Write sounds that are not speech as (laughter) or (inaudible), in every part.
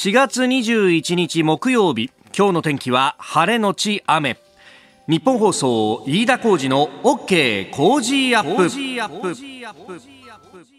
4月21日木曜日今日の天気は晴れのち雨。ニッポン放送飯田浩司の OK Cozy up。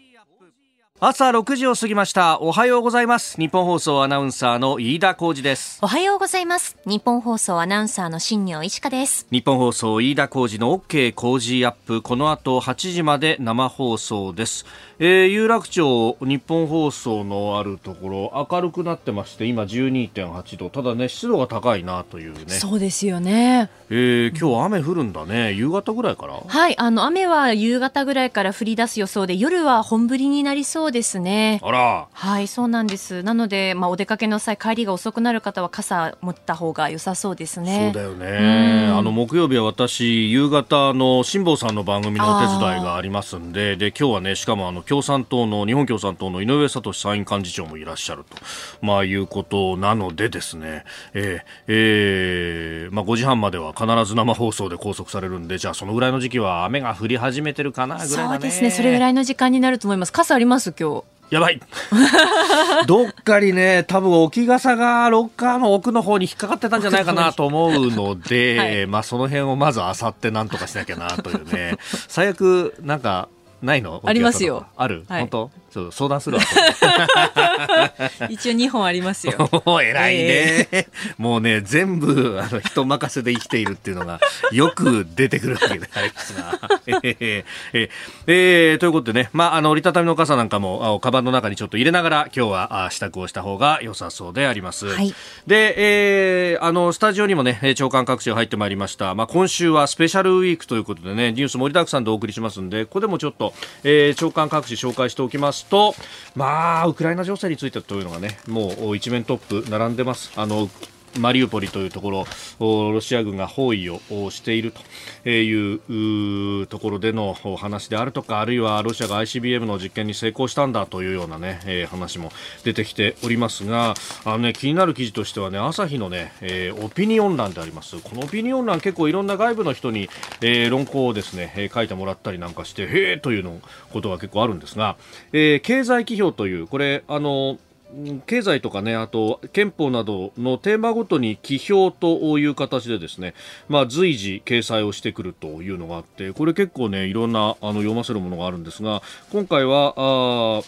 朝6時を過ぎました。おはようございます。ニッポン放送アナウンサーの飯田浩司です。おはようございます。ニッポン放送アナウンサーの新行市佳です。ニッポン放送飯田浩司の OK Cozy up。この後8時まで生放送です。えー、有楽町日本放送のあるところ明るくなってまして今12.8度。ただね湿度が高いなというね。そうですよね。えー、今日雨降るんだね。夕方ぐらいから？はいあの雨は夕方ぐらいから降り出す予想で夜は本降りになりそうですね。あら。はいそうなんです。なのでまあお出かけの際帰りが遅くなる方は傘持った方が良さそうですね。そうだよね。あの木曜日は私夕方の辛坊さんの番組のお手伝いがありますんでで今日はねしかもあの共産党の日本共産党の井上聡参院幹事長もいらっしゃると、まあ、いうことなのでですね、えーえーまあ、5時半までは必ず生放送で拘束されるんでじゃあそのぐらいの時期は雨が降り始めてるかなぐらいだね。そうですね。それぐらいの時間になると思います。傘あります？今日。やばい。(laughs) どっかにね、多分置き傘がロッカーの奥の方に引っかかってたんじゃないかなと思うので、(laughs) はい、まあその辺をまずあさってなんとかしなきゃなというね、最悪なんかないの？ありますよ。ある、はい、本当？ちょっと相談するわ。(laughs) 一応2本ありますよ。(laughs) 偉いね、えー、もうね、全部あの人任せで生きているっていうのがよく出てくるわけでありますが。(laughs) えー、えー、ということでね、まあ、あの、折りたたみの傘なんかも、カバンの中にちょっと入れながら、今日は支度をした方が良さそうであります。はい、で、えー、あの、スタジオにもね、長官各地入ってまいりました。まあ、今週はスペシャルウィークということでね、ニュース盛りだくさんでお送りしますんで、ここでもちょっと、えー、長官各地紹介しておきますますと、まあ、ウクライナ情勢についてというのがね、もう一面トップ並んでます。あのマリウポリというところロシア軍が包囲をしているというところでの話であるとかあるいはロシアが ICBM の実験に成功したんだというような、ね、話も出てきておりますがあの、ね、気になる記事としては、ね、朝日のね、え、オピニオン欄であります。このオピニオン欄結構いろんな外部の人に、え、論考をですね、書いてもらったりなんかしてへえというのことが結構あるんですが、えー、経済企業というこれあの経済とかね、あと憲法などのテーマごとに記表という形でですね、まあ、随時掲載をしてくるというのがあって、これ結構ね、いろんなあの読ませるものがあるんですが、今回は、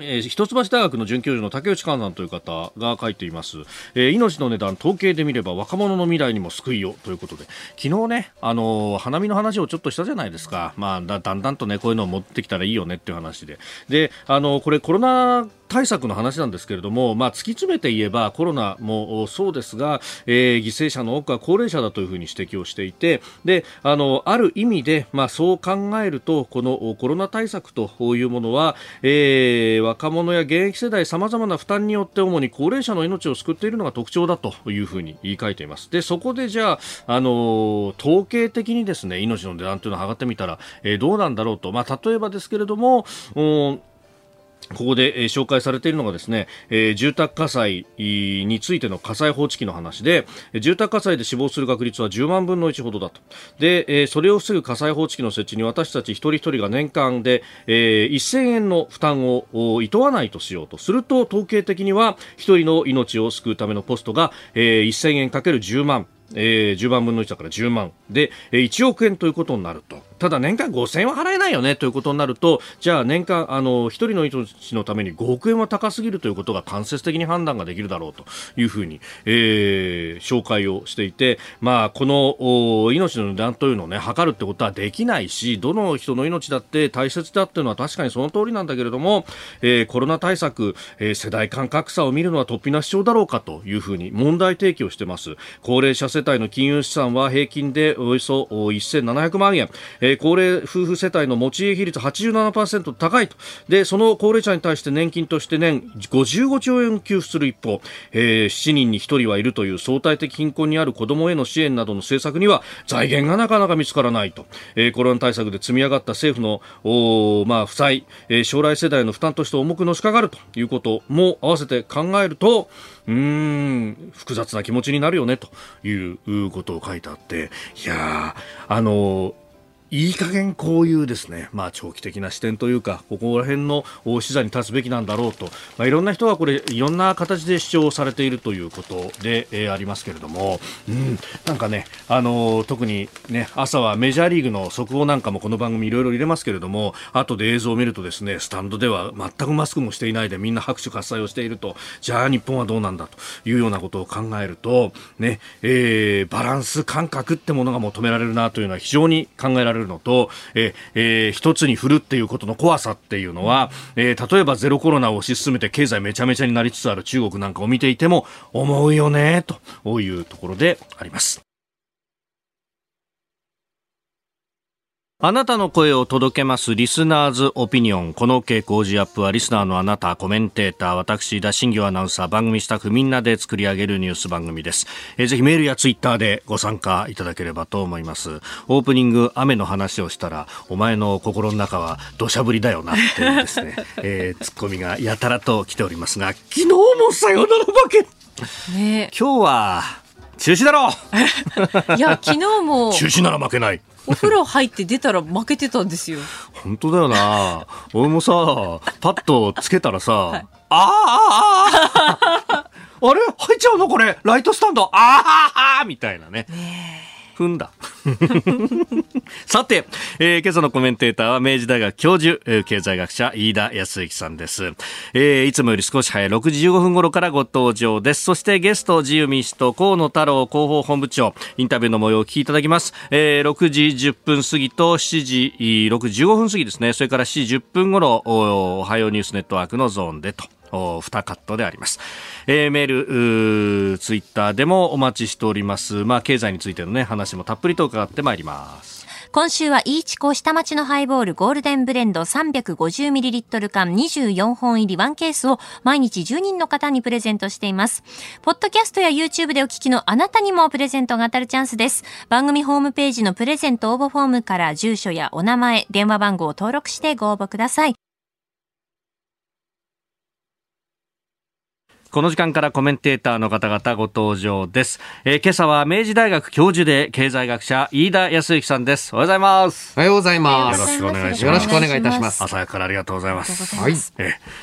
えー、一橋大学の准教授の竹内寛さんという方が書いています、えー、命の値段統計で見れば若者の未来にも救いよということで。昨日ね、あのー、花見の話をちょっとしたじゃないですか、まあ、だだんだんとねこういうのを持ってきたらいいよねっていう話で。であのこれコロナ対策の話なんですけれども、まあ、突き詰めて言えばコロナもそうですが、えー、犠牲者の多くは高齢者だというふうに指摘をしていてであのある意味で、まあ、そう考えるとこのコロナ対策というものは、えー、若者や現役世代さまざまな負担によって主に高齢者の命を救っているのが特徴だというふうに言い換えています。でそこでじゃあ、あの統計的にですね命の値段というのを測ってみたら、えー、どうなんだろうと、まあ、例えばですけれどもここで、え、紹介されているのがですね、えー、住宅火災についての火災報知器の話で、住宅火災で死亡する確率は10万分の1ほどだと。で、えー、それを防ぐ火災報知器の設置に私たち一人一人が年間で、えー、1000円の負担をいとわないとしようとすると、統計的には一人の命を救うためのポストが、えー、1000円かける10万。えー、10万分の1だから10万で、えー、1億円ということになると。ただ年間5000円は払えないよねということになると、じゃあ年間、あの、一人の命のために5億円は高すぎるということが間接的に判断ができるだろうというふうに、えー、紹介をしていて、まあ、この命の値段というのをね、測るってことはできないし、どの人の命だって大切だっていうのは確かにその通りなんだけれども、えー、コロナ対策、えー、世代間格差を見るのは突飛な主張だろうかというふうに問題提起をしてます。高齢者世帯の金融資産は平均でおよそ1700万円、え高齢夫婦世帯の持ち家比率87%高いと。でその高齢者に対して年金として年55兆円給付する一方、えー、7人に1人はいるという相対的貧困にある子どもへの支援などの政策には財源がなかなか見つからないと、えー、コロナ対策で積み上がった政府のお、まあ、負債、えー、将来世代の負担として重くのしかかるということも合わせて考えるとうーん複雑な気持ちになるよねということを書いてあっていやあのいい加減こういうですね、まあ、長期的な視点というか、ここら辺の視座に立つべきなんだろうと、まあ、いろんな人がこれ、いろんな形で主張されているということで、えー、ありますけれども、うん、なんかね、あのー、特にね、朝はメジャーリーグの速報なんかもこの番組いろいろ入れますけれども、後で映像を見るとですね、スタンドでは全くマスクもしていないでみんな拍手喝采をしていると、じゃあ日本はどうなんだと。いうようなことを考えると、ね、えー、バランス感覚ってものが求められるなというのは非常に考えられるのと、ええー、一つに振るっていうことの怖さっていうのは、えー、例えばゼロコロナを推し進めて経済めちゃめちゃになりつつある中国なんかを見ていても思うよねというところであります。あなたの声を届けますリスナーズオピニオン。この傾向時アップはリスナーのあなた、コメンテーター、私、田新業アナウンサー、番組スタッフみんなで作り上げるニュース番組です。えー、ぜひメールやツイッターでご参加いただければと思います。オープニング、雨の話をしたら、お前の心の中は土砂降りだよなっていうですね、(laughs) えー、ツッコミがやたらと来ておりますが、昨日もさよなら負け。ね今日は、中止だろう (laughs) いや、昨日も。(laughs) 中止なら負けない。お風呂入って出たら負けてたんですよ。本当だよな。俺もさ、パッとつけたらさ、はい、あああああれ？入っちゃうの？これライトスタンドああみたいなね。ね踏んだ。(laughs) さて、えー、今朝のコメンテーターは明治大学教授、経済学者飯田康之さんです。えー、いつもより少し早い6時15分頃からご登場です。そしてゲスト自由民主党河野太郎広報本部長、インタビューの模様をお聞きいただきます。えー、6時10分過ぎと7時、6時15分過ぎですね。それから7時10分頃、おはようニュースネットワークのゾーンでと。2カットであります、えー、メールツイッターでもお待ちしております、まあ、経済についての、ね、話もたっぷりと伺ってまいります今週はイーチコ下町のハイボールゴールデンブレンド 350ml 缶24本入り1ケースを毎日10人の方にプレゼントしています。ポッドキャストや YouTube でお聞きのあなたにもプレゼントが当たるチャンスです。番組ホームページのプレゼント応募フォームから住所やお名前、電話番号を登録してご応募ください。この時間からコメンテーターの方々ご登場です。えー、今朝は明治大学教授で経済学者飯田康之さんです。おはようございます。おはようございます。よろしくお願いします。よろしくお願いいたします。朝からありがとうございます。はい。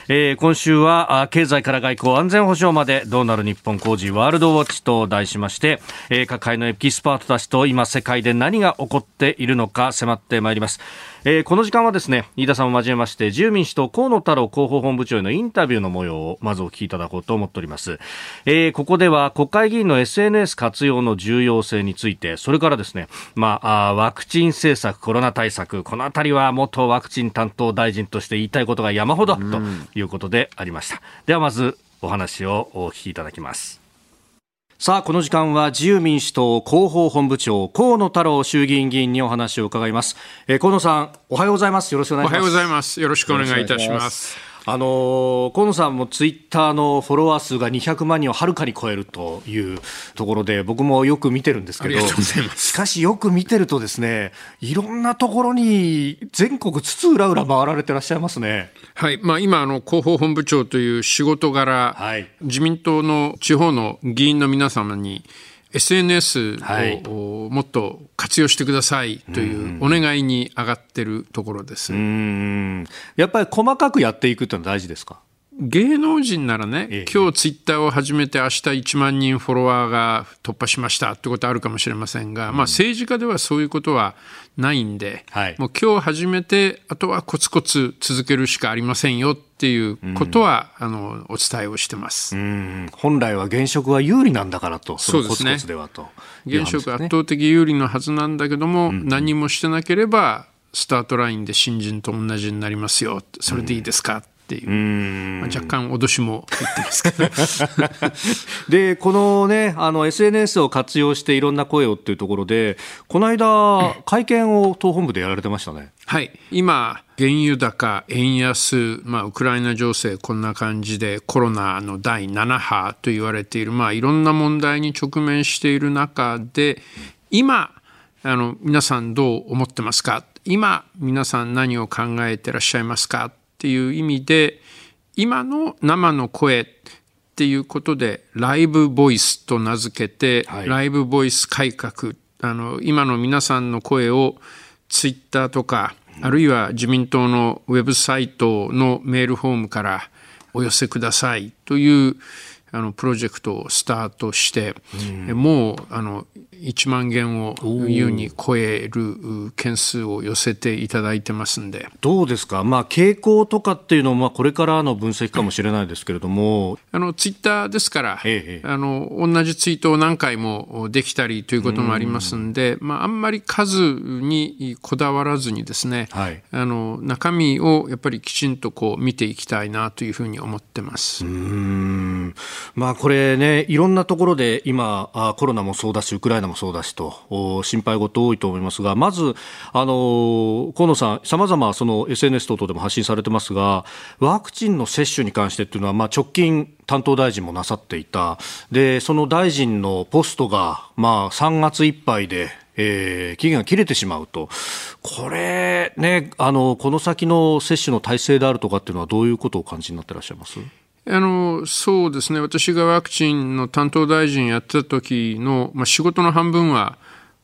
えー、今週はあ経済から外交安全保障までどうなる日本工事ワールドウォッチと題しまして、えー、各界のエキスパートたちと今世界で何が起こっているのか迫ってまいります。えー、この時間はですね飯田さんを交えまして自由民主党河野太郎広報本部長へのインタビューの模様をまずお聞きいただこうと思っております、えー、ここでは国会議員の SNS 活用の重要性についてそれからですね、まあ、ワクチン政策コロナ対策このあたりは元ワクチン担当大臣として言いたいことが山ほどということでありました。ではまずお話をお聞きいただきますさあこの時間は自由民主党広報本部長河野太郎衆議院議員にお話を伺います、えー、河野さんおはようございます。よろしくお願いします。おはようございます。よろしくお願いいたします。あの河野さんもツイッターのフォロワー数が200万人をはるかに超えるというところで僕もよく見てるんですけどしかしよく見てるとですねいろんなところに全国津々浦々回られてらっしゃいますね。はい、まあ、今あの広報本部長という仕事柄、はい、自民党の地方の議員の皆様に SNS をもっと活用してくださいというお願いに上がってるところです。やっぱり細かくやっていくというのは大事ですか？芸能人ならね、ええ、今日ツイッターを始めて明日1万人フォロワーが突破しましたってことあるかもしれませんが、うん、まあ政治家ではそういうことはないんで、はい、もう今日始めて、あとはコツコツ続けるしかありませんよっていうことは、うん、あのお伝えをしてます。本来は現職は有利なんだからと、そうですね。現職圧倒的有利のはずなんだけども、うん、何もしてなければ、スタートラインで新人と同じになりますよ、それでいいですか、っていう、まあ、若干脅しも入ってますけど。(laughs) でこのねあの SNS を活用していろんな声をっていうところでこの間会見を党本部でやられてましたね。はい。今原油高、円安、まあ、ウクライナ情勢、こんな感じで、コロナの第7波と言われている、まあ、いろんな問題に直面している中で、今、あの皆さんどう思ってますか、今、皆さん何を考えてらっしゃいますか？っていう意味で今の生の声っていうことでライブボイスと名付けて、はい、ライブボイス改革。あの今の皆さんの声をツイッターとか、あるいは自民党のウェブサイトのメールフォームからお寄せくださいというあのプロジェクトをスタートして、うん、もうあの1万件を優に超える件数を寄せていただいてますんで。どうですか、まあ、傾向とかっていうのはこれからの分析かもしれないですけれども、あのツイッターですから、ええ、あの同じツイートを何回もできたりということもありますんで、まあ、あんまり数にこだわらずにですね、はい、あの中身をやっぱりきちんとこう見ていきたいなというふうに思ってます。うん。まあ、これね、いろんなところで今、コロナもそうだし、ウクライナもそうだしと、心配事多いと思いますが、まず、あの、河野さん、さまざま SNS 等々でも発信されてますが、ワクチンの接種に関してっていうのは、まあ、直近、担当大臣もなさっていた。で、その大臣のポストが、まあ、3月いっぱいで、えー、期限が切れてしまうと、これ、ね、あの、この先の接種の体制であるとかっていうのは、どういうことをお感じになってらっしゃいます？あのそうですね、私がワクチンの担当大臣やってた時の、まあ、仕事の半分は、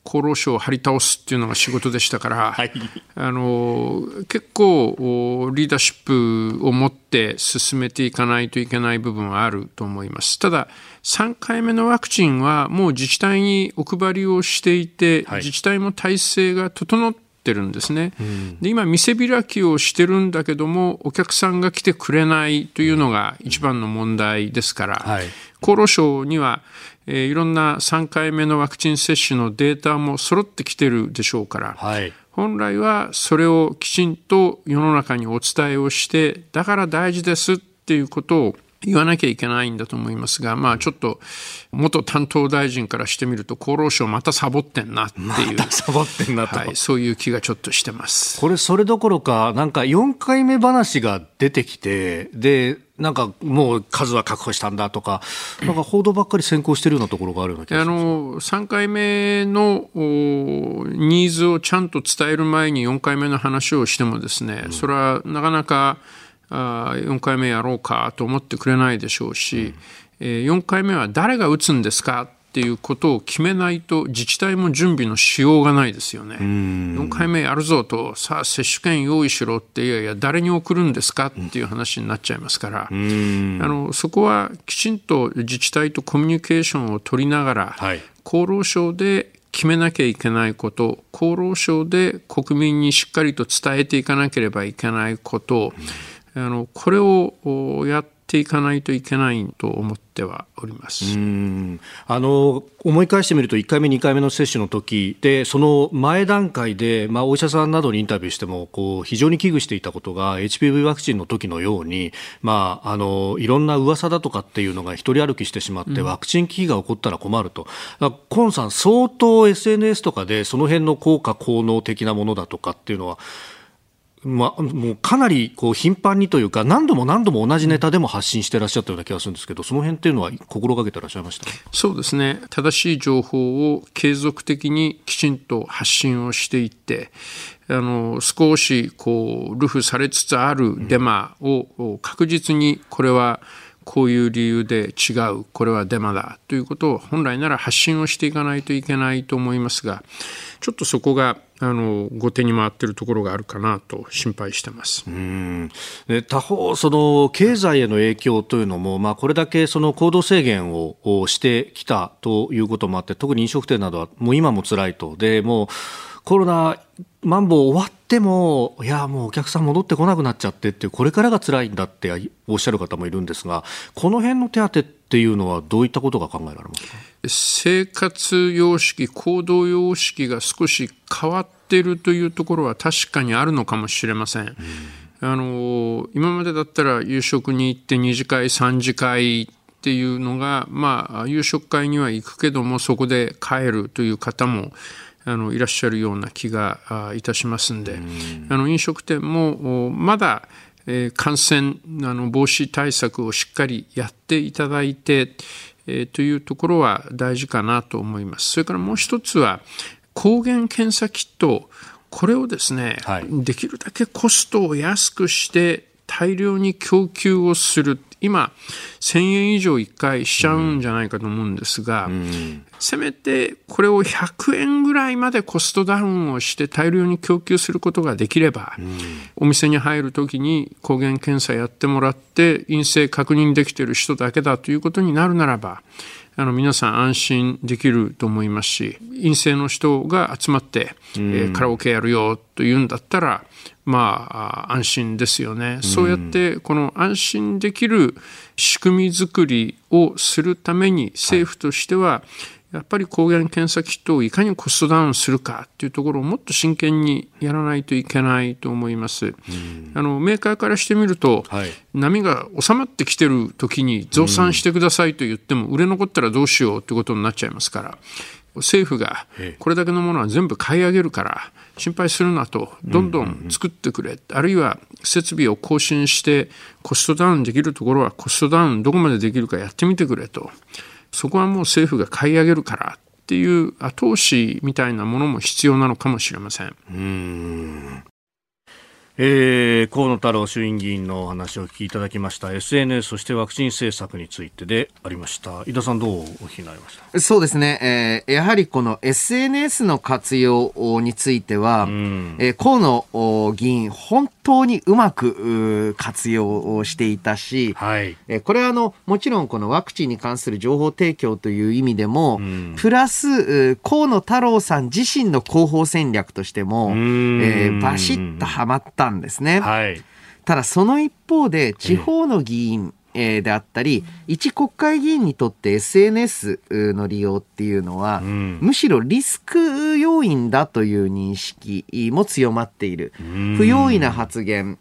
厚労省を張り倒すっていうのが仕事でしたから、はい、あの結構リーダーシップを持って進めていかないといけない部分はあると思います。ただ、3回目のワクチンはもう自治体にお配りをしていて、はい、自治体も体制が整ってってるんですね。で今店開きをしてるんだけどもお客さんが来てくれないというのが一番の問題ですから、はい、厚労省には、えー、いろんな3回目のワクチン接種のデータも揃ってきてるでしょうから、はい、本来はそれをきちんと世の中にお伝えをしてだから大事ですっていうことを言わなきゃいけないんだと思いますが、まあちょっと元担当大臣からしてみると厚労省またサボってんなっていう、ま、サボってんなと、はい、そういう気がちょっとしてます。これそれどころかなんか4回目話が出てきてでなんかもう数は確保したんだとか、なんか報道ばっかり先行しているようなところがあるような気がします。あの3回目のニーズをちゃんと伝える前に4回目の話をしてもですね、うん、それはなかなかあ4回目やろうかと思ってくれないでしょうし、うん、4回目は誰が打つんですかっていうことを決めないと自治体も準備のしようがないですよね。4回目やるぞと、さあ接種券用意しろって、いやいや誰に送るんですかっていう話になっちゃいますから、あのそこはきちんと自治体とコミュニケーションを取りながら、はい、厚労省で決めなきゃいけないこと、厚労省で国民にしっかりと伝えていかなければいけないことを、うんあのこれをやっていかないといけないと思ってはおります。あの思い返してみると1回目、2回目の接種の時でその前段階で、まあ、お医者さんなどにインタビューしてもこう非常に危惧していたことが HPV ワクチンの時のように、まあ、あのいろんな噂だとかっていうのが一人歩きしてしまって、ワクチン危機が起こったら困ると、コンさん、相当 SNS とかでその辺の効果、効能的なものだとかっていうのはまあ、もうかなりこう頻繁にというか何度も何度も同じネタでも発信していらっしゃったような気がするんですけどその辺っていうのは心がけてらっしゃいました？そうですね。正しい情報を継続的にきちんと発信をしていってあの少しこうルフされつつあるデマを確実にこれはこういう理由で違うこれはデマだということを本来なら発信をしていかないといけないと思いますがちょっとそこがあの後手に回っているところがあるかなと心配してます。うん。他方、その経済への影響というのも、まあ、これだけその行動制限をしてきたということもあって特に飲食店などはもう今も辛いと。でもうコロナマンボウ終わっても、いや、もうお客さん戻ってこなくなっちゃってって、これからが辛いんだっておっしゃる方もいるんですが、この辺の手当っていうのは、どういったことが考えられますか？生活様式、行動様式が少し変わっているというところは確かにあるのかもしれません。うんあの今までだったら夕食に行って2次会3次会っていうのが、まあ、夕食会には行くけどもそこで帰るという方もあのいらっしゃるような気がいたしますんで、あの飲食店もまだえ感染あの防止対策をしっかりやっていただいて、えというところは大事かなと思います。それからもう一つは抗原検査キットこれをですね、はい、できるだけコストを安くして大量に供給をする。今、1000円以上1回しちゃうんじゃないかと思うんですが、うん、せめてこれを100円ぐらいまでコストダウンをして大量に供給することができれば、うん、お店に入るときに抗原検査やってもらって陰性確認できている人だけだということになるならば、あの皆さん安心できると思いますし陰性の人が集まって、えー、カラオケやるよというんだったらまあ安心ですよね、そうやってこの安心できる仕組み作りをするために政府としては、やっぱり抗原検査キットをいかにコストダウンするかっていうところをもっと真剣にやらないといけないと思います。あのメーカーからしてみると、はい、波が収まってきてる時に増産してくださいと言っても、売れ残ったらどうしようってことになっちゃいますから。政府がこれだけのものは全部買い上げるから心配するなとどんどん作ってくれ、あるいは設備を更新してコストダウンできるところはコストダウンどこまでできるかやってみてくれとそこはもう政府が買い上げるからっていう後押しみたいなものも必要なのかもしれません。うんえー、河野太郎衆院議員のお話をお聞きいただきました。SNS そしてワクチン政策についてでありました。井田さんどうお聞きになりました？そうですね、えー、やはりこの SNS の活用については、うん、えー、河野議員本当にうまく活用をしていたし、はい、えー、これはあのもちろんこのワクチンに関する情報提供という意味でも、うん、プラス河野太郎さん自身の広報戦略としても、えー、バシッとはまったんですね。はい、ただその一方で地方の議員、えであったり、一国会議員にとって SNS の利用っていうのは、うん、むしろリスク要因だという認識も強まっている。不用意な発言、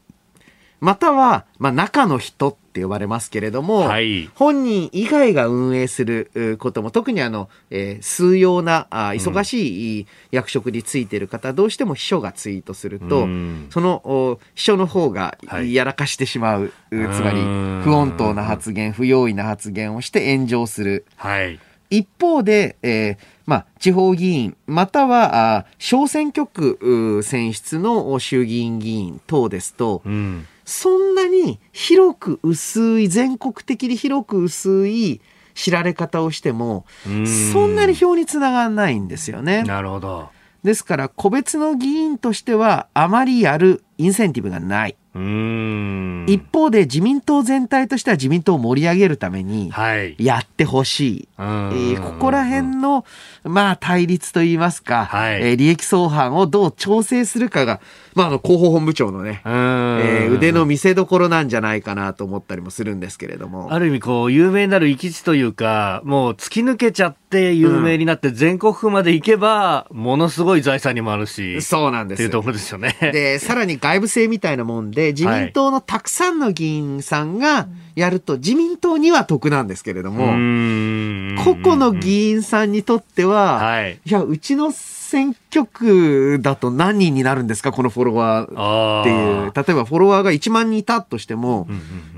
または、まあ、中の人って呼ばれますけれども、はい、本人以外が運営することも、特にあの、えー、数用なあ、忙しい役職についている方、うん、どうしても秘書がツイートすると、うん、その秘書の方がやらかしてしまう、はい、つまり不穏当な発言、不用意な発言をして炎上する。はい。一方で、えーまあ、地方議員、またはあ小選挙区選出の衆議院議員等ですと、うん、そんなに広く薄い、全国的に広く薄い知られ方をしても、そんなに票につながらないんですよね。なるほど。ですから、個別の議員としては、あまりやるインセンティブがない。一方で自民党全体としては自民党を盛り上げるためにやってほしい、はい、えー、ここら辺の、まあ、対立といいますか、はい、えー、利益相反をどう調整するかが、まあ、あの広報本部長のね、えー、腕の見せ所なんじゃないかなと思ったりもするんですけれども。ある意味こう有名なる行き地というかもう突き抜けちゃって有名になって全国区まで行けばものすごい財産にもあるしそうなんですっていうところですよね。でさらに外部性みたいなもんで自民党のたくさんの議員さんがやると自民党には得なんですけれども個々の議員さんにとっては、はい、いやうちの選挙区だと何人になるんですか、このフォロワーっていう。例えばフォロワーが1万人いたとしても、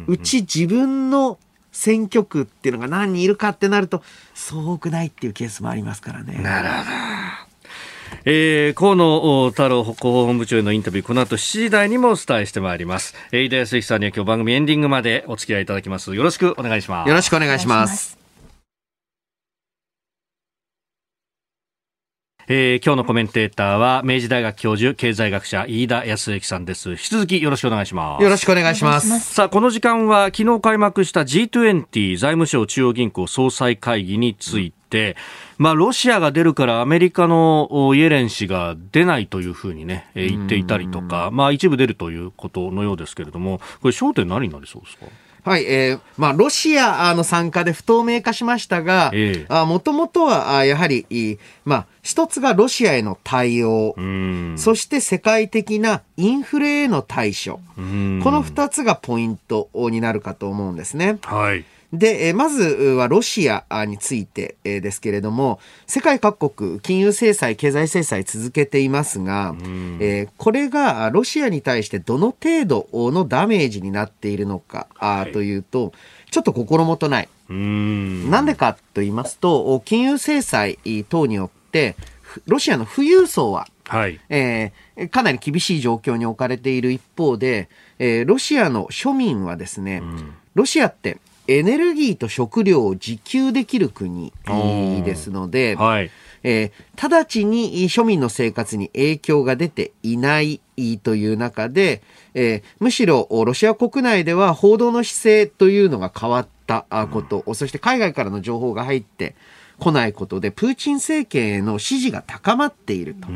うち自分の選挙区っていうのが何人いるかってなると、そう多くないっていうケースもありますからね。なるほど。えー、河野太郎広報本部長へのインタビュー、この後7時台にもお伝えしてまいります。えー、井田康之さんには今日番組エンディングまでお付き合いいただきます。よろしくお願いします。よろしくお願いします。えー、今日のコメンテーターは明治大学教授経済学者飯田康之さんです。引き続きよろしくお願いします。よろしくお願いします。さあこの時間は昨日開幕した G20 財務省中央銀行総裁会議について、まあ、ロシアが出るからアメリカのイエレン氏が出ないというふうにね、言っていたりとか、まあ、一部出るということのようですけれども、これ焦点何になりそうですか？はい、えー、まあ、ロシアの参加で不透明化しましたが、もともとは、やはり、まあ、一つがロシアへの対応、そして世界的なインフレへの対処、この二つがポイントになるかと思うんですね。はい。で、まずはロシアについてですけれども、世界各国、金融制裁、経済制裁続けていますが、えこれがロシアに対してどの程度のダメージになっているのか、というと、ちょっと心もとない。なんでかと言いますと、金融制裁等によって、ロシアの富裕層ははい、えー、かなり厳しい状況に置かれている一方で、えー、ロシアの庶民はですね、うん、ロシアってエネルギーと食料を自給できる国ですので、はい。えー、直ちに庶民の生活に影響が出ていないという中で、えー、むしろロシア国内では報道の姿勢というのが変わったこと、うん、そして海外からの情報が入ってこないことで、プーチン政権への支持が高まっていると。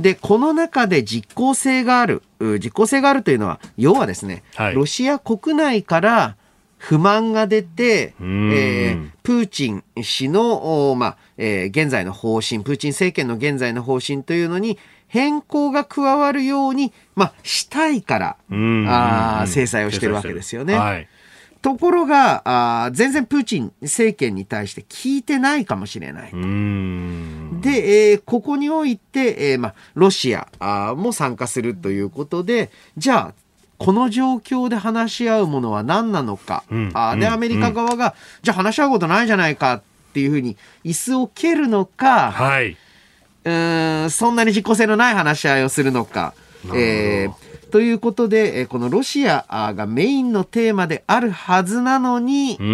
で、この中で実効性がある、実効性があるというのは、要はですね、はい、ロシア国内から不満が出て、えー、プーチン氏の、まあえー、現在の方針、プーチン政権の現在の方針というのに変更が加わるように、まあ、したいから、あ制裁をしてるわけですよね。はい、ところがあ、全然プーチン政権に対して聞いてないかもしれない。で、えー、ここにおいて、えーまあ、ロシアあも参加するということで、じゃあ、この状況で話し合うものは何なのか。うん、あで、アメリカ側が、うん、じゃあ話し合うことないじゃないかっていうふうに椅子を蹴るのか、はい、うんそんなに実効性のない話し合いをするのか。えー、ということで、えこのロシアがメインのテーマであるはずなのに、うん、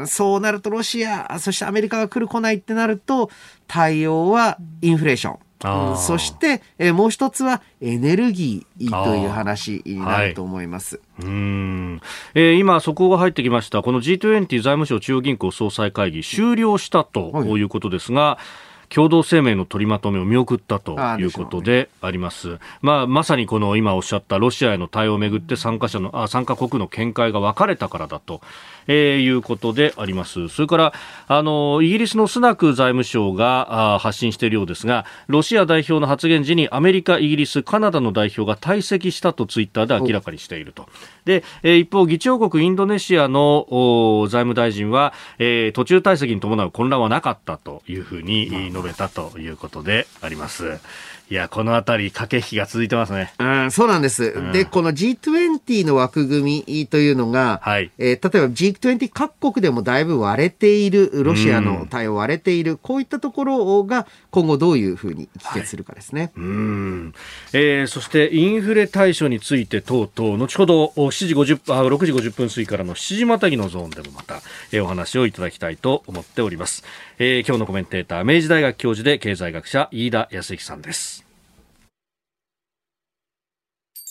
うん、そうなるとロシア、そしてアメリカが来る来ないってなると、対応はインフレーション。そして、えー、もう一つはエネルギーという話になると思います。はい、うん。えー、今、速報が入ってきました、この G20 財務省中央銀行総裁会議、終了したということですが、はい。共同声明の取りまとめを見送ったということであります。ね、まあ、まさにこの今おっしゃったロシアへの対応をめぐって参加者の、あ参加国の見解が分かれたからだと、えー、いうことであります。それから、あの、イギリスのスナク財務省があ発信しているようですが、ロシア代表の発言時にアメリカ、イギリス、カナダの代表が退席したとツイッターで明らかにしていると。で、えー、一方、議長国インドネシアの財務大臣は、えー、途中退席に伴う混乱はなかったというふうに述べたということであります。いや、このあたり、駆け引きが続いてますね。うん、そうなんです。うん、で、この G20 の枠組みというのが、はい、えー、例えば G20 各国でもだいぶ割れている、ロシアの対応割れている、うん、こういったところが今後どういうふうに帰結するかですね。はい、うん。えー、そしてインフレ対処について等々、後ほど7時50あ、6時50分過ぎからの7時またぎのゾーンでもまた、えー、お話をいただきたいと思っております。えー、今日のコメンテーター、明治大学教授で経済学者、飯田泰之さんです。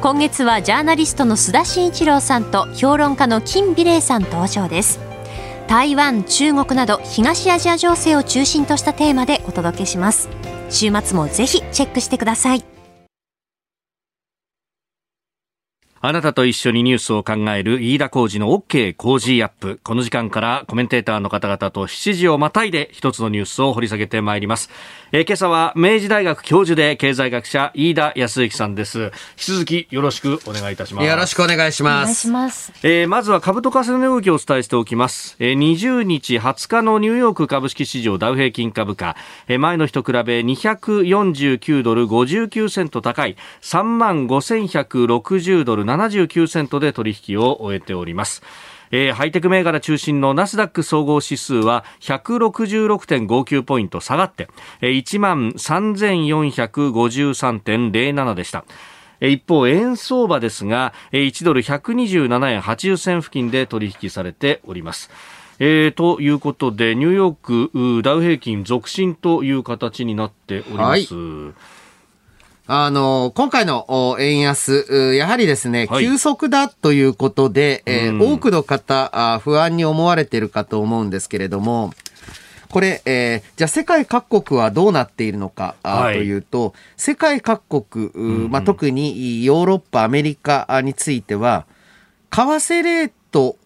今月はジャーナリストの須田慎一郎さんと評論家の金美齢さん登場です。台湾中国など東アジア情勢を中心としたテーマでお届けします。週末もぜひチェックしてください。あなたと一緒にニュースを考える飯田浩二の OK 工事アップ。この時間からコメンテーターの方々と7時をまたいで一つのニュースを掘り下げてまいります。えー、今朝は明治大学教授で経済学者飯田康之さんです。引き続きよろしくお願いいたします。よろしくお願いします。お願いします。えー、まずは株と為替の動きをお伝えしておきます。えー、20日20日のニューヨーク株式市場ダウ平均株価、えー、前の日と比べ249ドル59セント高い3万5160ドル79セントで取引を終えております。えー、ハイテク銘柄中心のナスダック総合指数は166.59ポイント下がって、えー、1万3453.07でした。一方、円相場ですが、1ドル127円80銭付近で取引されております。えー、ということで、ニューヨークダウ平均続伸という形になっております。はいあの、今回の円安、やはりですね、はい、急速だということで、えー、多くの方不安に思われているかと思うんですけれども、これ、えー、じゃあ世界各国はどうなっているのか、はい、というと、世界各国、まあ、特にヨーロッパ、アメリカについては、為替レート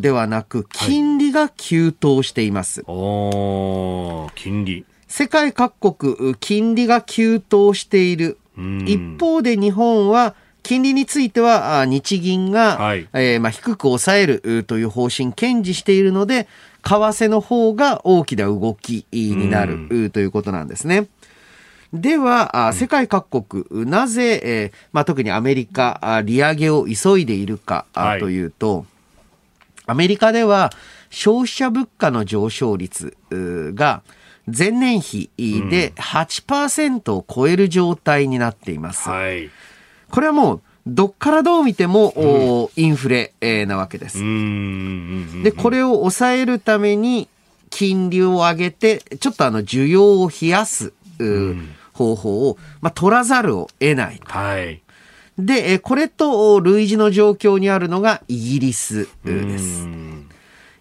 ではなく、金利が急騰しています。はい、金利。世界各国、金利が急騰している。一方で日本は、金利については日銀が、はい、えー、まあ、低く抑えるという方針堅持しているので為替の方が大きな動きになるということなんですね。では、世界各国、なぜ、えーまあ、特にアメリカ、利上げを急いでいるか、というと、アメリカでは消費者物価の上昇率が前年比で8%を超える状態になっています。はい、これはもうどっからどう見ても、うん、インフレ、えー、なわけです。で、これを抑えるために金利を上げて、ちょっとあの需要を冷やす、方法を、まあ、取らざるを得ない。はい。で、これと類似の状況にあるのがイギリスです。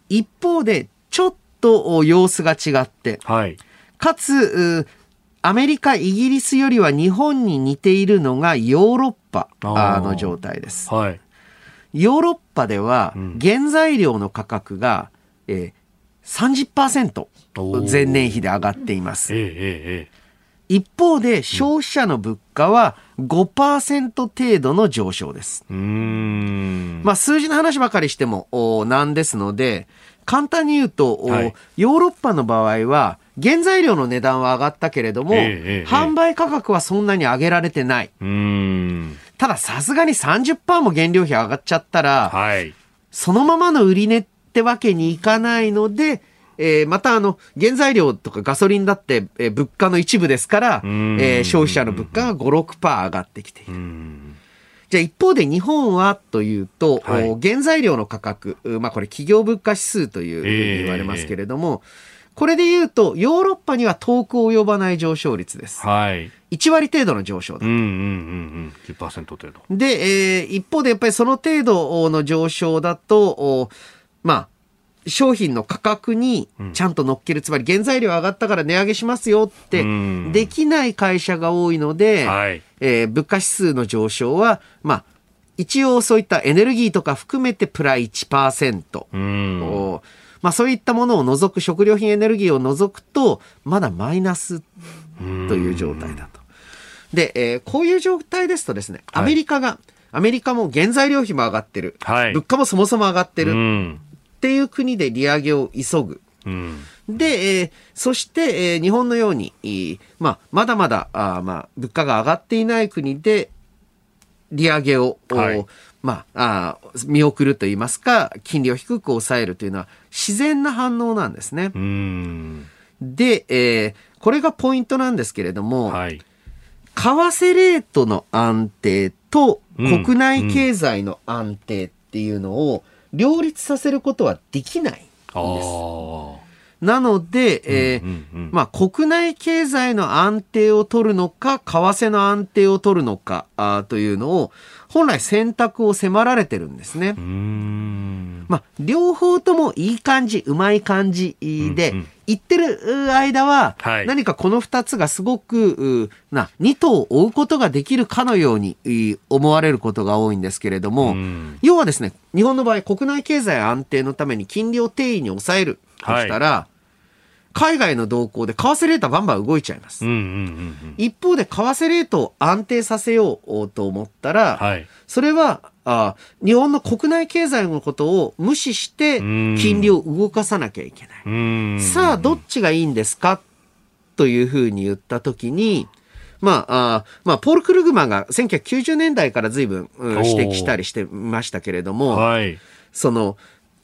一方で、ちょっと様子が違って、はい、かつ、アメリカ、イギリスよりは日本に似ているのがヨーロッパの状態です。はい、ヨーロッパでは原材料の価格が、えー、30%前年比で上がっています。一方で消費者の物価は5%程度の上昇です。まあ数字の話ばかりしてもなんですので、簡単に言うと、はい、ヨーロッパの場合は原材料の値段は上がったけれども、えー、販売価格はそんなに上げられてない。たださすがに30%も原料費上がっちゃったら、はい、そのままの売り値ってわけにいかないので、えー、またあの、原材料とかガソリンだって、えー、物価の一部ですから、えー、消費者の物価が5、6%上がってきている。じゃあ一方で日本はというと、はい、原材料の価格、まあこれ企業物価指数というふうに言われますけれども、えーこれで言うと、ヨーロッパには遠く及ばない上昇率です。はい。1割程度の上昇だと。うんうんうんうん。10%程度。で、えー、一方でやっぱりその程度の上昇だと、まあ、商品の価格にちゃんと乗っける、うん、つまり原材料上がったから値上げしますよってできない会社が多いので、はい、えー、物価指数の上昇は、まあ、一応そういったエネルギーとか含めてプラ1%。うん。まあそういったものを除く、食料品エネルギーを除くと、まだマイナスという状態だと。で、えー、こういう状態ですとですね、アメリカが、はい、アメリカも原材料費も上がってる。はい、物価もそもそも上がってる。っていう国で利上げを急ぐ。で、えー、そして、えー、日本のように、まあ、まだまだあまあ、物価が上がっていない国で利上げを、はい、まあ、あ見送るといいますか、金利を低く抑えるというのは自然な反応なんですね。で、えー、これがポイントなんですけれども、はい、為替レートの安定と国内経済の安定っていうのを両立させることはできないんです。なので、えー、うんうんうん、まあ、国内経済の安定を取るのか、為替の安定を取るのかあというのを、本来選択を迫られてるんですね。まあ、両方ともいい感じ、うまい感じで、言ってる間は、何かこの二つがすごく、な、二頭を追うことができるかのように思われることが多いんですけれども、要はですね、日本の場合、国内経済安定のために金利を定位に抑えるとしたら、はい海外の動向で為替レートはバンバン動いちゃいます。一方で為替レートを安定させようと思ったら、はい、それはあ日本の国内経済のことを無視して金利を動かさなきゃいけない。さあ、どっちがいいんですか？というふうに言ったときに、まあ、あまあ、ポール・クルグマンが1990年代から随分、うん、指摘したりしてましたけれども、はい、その、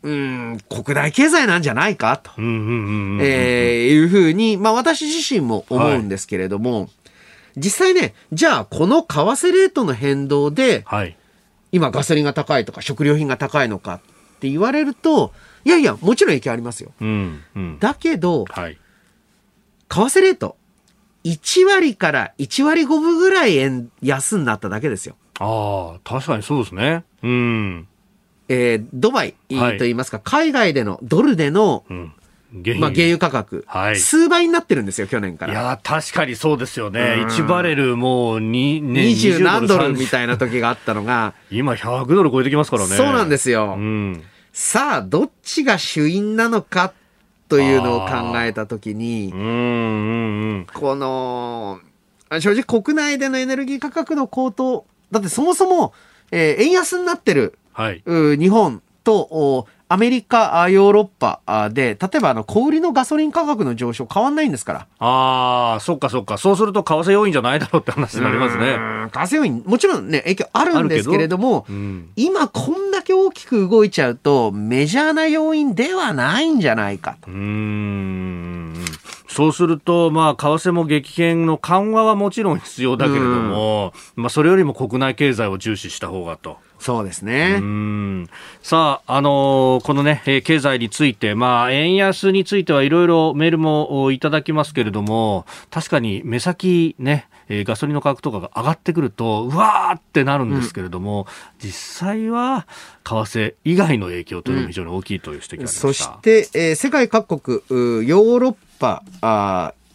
うん、国内経済なんじゃないかと、えいうふうに、まあ私自身も思うんですけれども、はい、実際ね、じゃあこの為替レートの変動で、はい、今ガソリンが高いとか食料品が高いのかって言われると、いやいや、もちろん影響ありますよ。うんうん、だけど、はい、為替レート、1割から1割5分ぐらい円安になっただけですよ。ああ、確かにそうですね。うん。えー、ドバイといいますか、はい、海外でのドルでの、うん原まあ、原油価格、はい、数倍になってるんですよ、去年から。いや、確かにそうですよね。1バレルもう2、ね、20何ドルみたいな時があったのが、(laughs) 今100ドル超えてきますからね。そうなんですよ。うん、さあ、どっちが主因なのかっというのを考えたときに、うんうんうん。この、あ正直国内でのエネルギー価格の高騰、だってそもそも、えー円安になってるはい。う日本とおアメリカ、あヨーロッパあで、例えばあの小売りのガソリン価格の上昇変わんないんですから。ああ、そっかそっか。そうすると為替要因じゃないだろうって話になりますね。うん為替要因、もちろんね、影響あるんですけれども、うん。今こんだけ大きく動いちゃうと、メジャーな要因ではないんじゃないかと。うーんそうすると、まあ、為替も激変の緩和はもちろん必要だけれども、まあ、それよりも国内経済を重視した方がと。そうですうね。んさあ、あのーこのね、えー経済について、まあ、円安についてはいろいろメールもおいただきますけれども、確かに目先ね、えーガソリンの価格とかが上がってくると、うわーってなるんですけれども、実際は為替以外の影響というのも非常に大きいという指摘がありました。そして、えー世界各国、うヨーロッパ、あー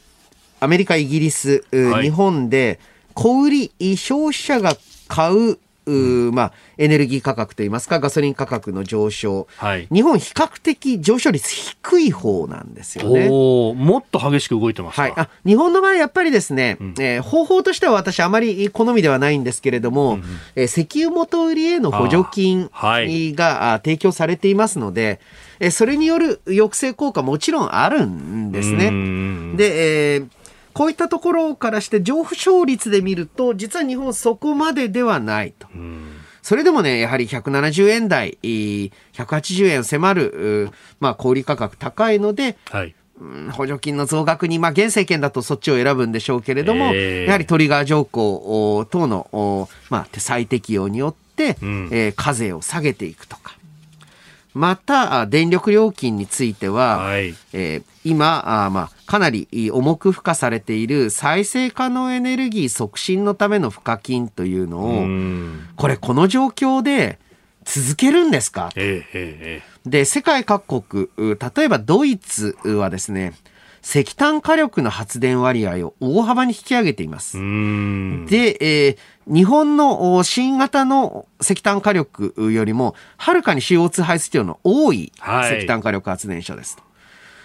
アメリカ、イギリス、うはい。日本で、小売り、消費者が買う、うまあ、エネルギー価格といいますか、ガソリン価格の上昇。はい。日本、比較的上昇率低い方なんですよね。もっと激しく動いてますか？はい、あ日本の場合、やっぱりですね、えー方法としては私、あまり好みではないんですけれども、えー石油元売りへの補助金あーはい提供されていますので、えーそれによる抑制効果もちろんあるんですうね。んで、えーこういったところからして上昇率で見ると、実は日本そこまでではないと。うんそれでもね、やはり170円台、えー180円を迫る、まあ、小売価格高いので、はい。うん補助金の増額に、まあ、現政権だとそっちを選ぶんでしょうけれども、えーやはりトリガー条項お等の、おまあ、手再適用によって、うんえー課税を下げていくとか。また、あ電力料金については、はい。えー今あ、まあ、かなり重く付加されている再生可能エネルギー促進のための賦課金というのを、うん。これこの状況で続けるんですか？ええで、世界各国、う例えばドイツはですね、石炭火力の発電割合を大幅に引き上げています。で、えー日本のお新型の石炭火力よりも、はるかに CO2 排出量の多いはい石炭火力発電所ですと。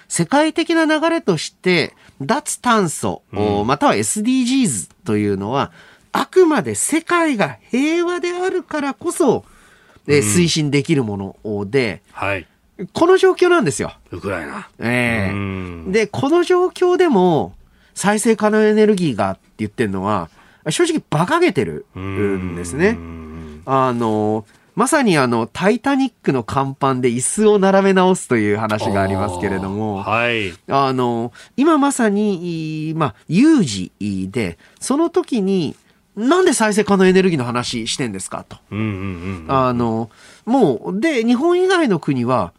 世界的な流れとして、脱炭素、おまたは SDGs というのは、あくまで世界が平和であるからこそ、えー推進できるもので、はい。この状況なんですよ。ウクライナ。ええうんで、この状況でも、再生可能エネルギーがって言ってるのは、正直馬鹿げてるんですね。あの、まさにあの、タイタニックの甲板で椅子を並べ直すという話がありますけれども、はい。あの、今まさに、まあ、有事で、その時に、なんで再生可能エネルギーの話してんですかと。あの、もう、で、日本以外の国は、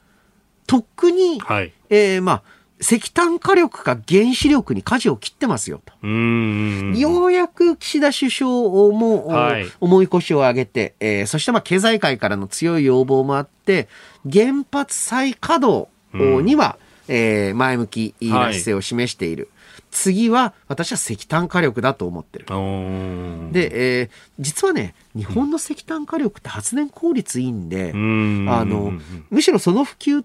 とっくに、はい。えーまあ、石炭火力か原子力に舵を切ってますよと。ようやく岸田首相も、はい。重い腰を上げて、えーそしてまあ経済界からの強い要望もあって、原発再稼働には、えー前向きな姿勢を示している。次は、私は石炭火力だと思ってる。で、えー実はね、日本の石炭火力って発電効率いいんで、うん。あの、むしろその普及っ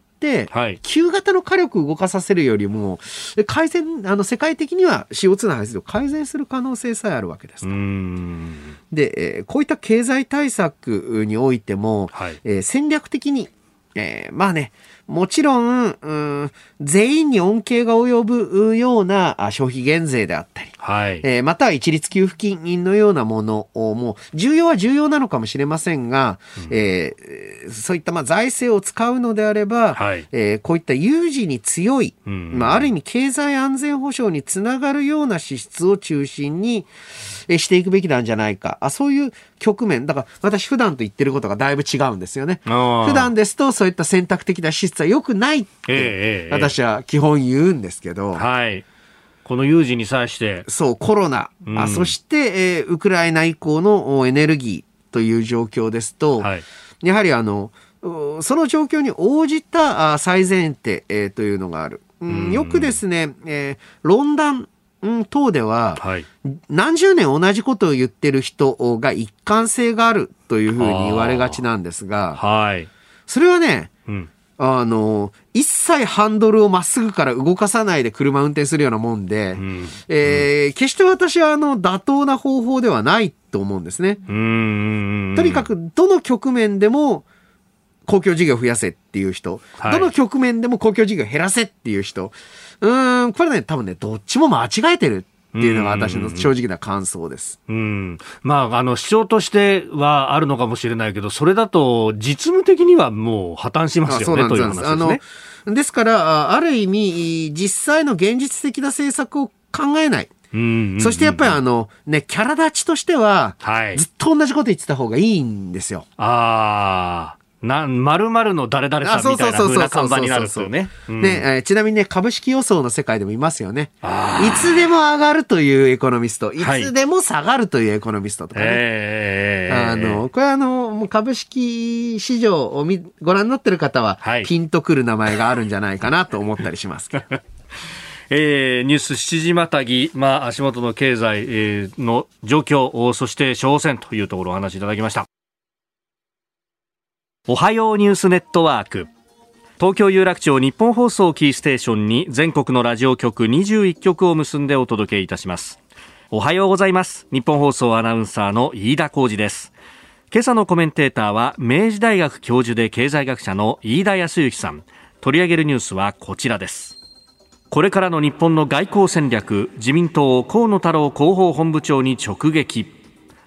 旧型の火力を動かさせるよりも、改善、あの、世界的には CO2 の排出量を改善する可能性さえあるわけです。うん。で、えーこういった経済対策においても、はいえー戦略的に、えーまあね、もちろん、うん全員に恩恵が及ぶようなあ消費減税であったり、はい。えーまたは一律給付金のようなものをもう重要は重要なのかもしれませんが、えーそういったまあ財政を使うのであれば、はい。えーこういった有事に強い、うん。まあ、ある意味経済安全保障につながるような支出を中心に、えーしていくべきなんじゃないか。あそういう局面。だから私普段と言ってることがだいぶ違うんですよね。普段ですとそういった選択的な支出は良くないっえええてえ。私は基本言うんですけど、はい。この有事に際して、そう、コロナ、うんあそして、えーウクライナ以降のおエネルギーという状況ですと、はい。やはりあの、うその状況に応じたあ最前提、えーというのがある。うんうんよくですね、えー論壇うん等では、はい。何十年同じことを言ってる人が一貫性があるというふうに言われがちなんですが、はい。それはね、うん。あの、一切ハンドルをまっすぐから動かさないで車運転するようなもんで、うん、えー、決して私はあの、妥当な方法ではないと思うんですね。とにかく、どの局面でも、公共事業増やせっていう人、はい、どの局面でも公共事業減らせっていう人、うん、これね、多分ね、どっちも間違えてるっていうのが私の正直な感想です。うん。まあ、あの、主張としてはあるのかもしれないけど、それだと実務的にはもう破綻しますよね、という話ですね。あの、ですから、ある意味、実際の現実的な政策を考えない。そしてやっぱりあの、ね、キャラ立ちとしては、はい、ずっと同じこと言ってた方がいいんですよ。ああ。な、〇〇の誰々さんみたいな風な看板になるんですよね。ね、えー、ちなみにね、株式予想の世界でもいますよね。いつでも上がるというエコノミスト、いつでも下がるというエコノミストとかね。はい、あの、これあの、株式市場を見ご覧になってる方は、はい、ピンとくる名前があるんじゃないかなと思ったりします。(laughs) えー、ニュース7時またぎ、まあ、足元の経済、えー、の状況、そして商戦というところをお話しいただきました。おはようニュースネットワーク。東京有楽町日本放送キーステーションに全国のラジオ局21局を結んでお届けいたします。おはようございます。日本放送アナウンサーの飯田浩二です。今朝のコメンテーターは明治大学教授で経済学者の飯田康之さん。取り上げるニュースはこちらです。これからの日本の外交戦略自民党河野太郎広報本部長に直撃。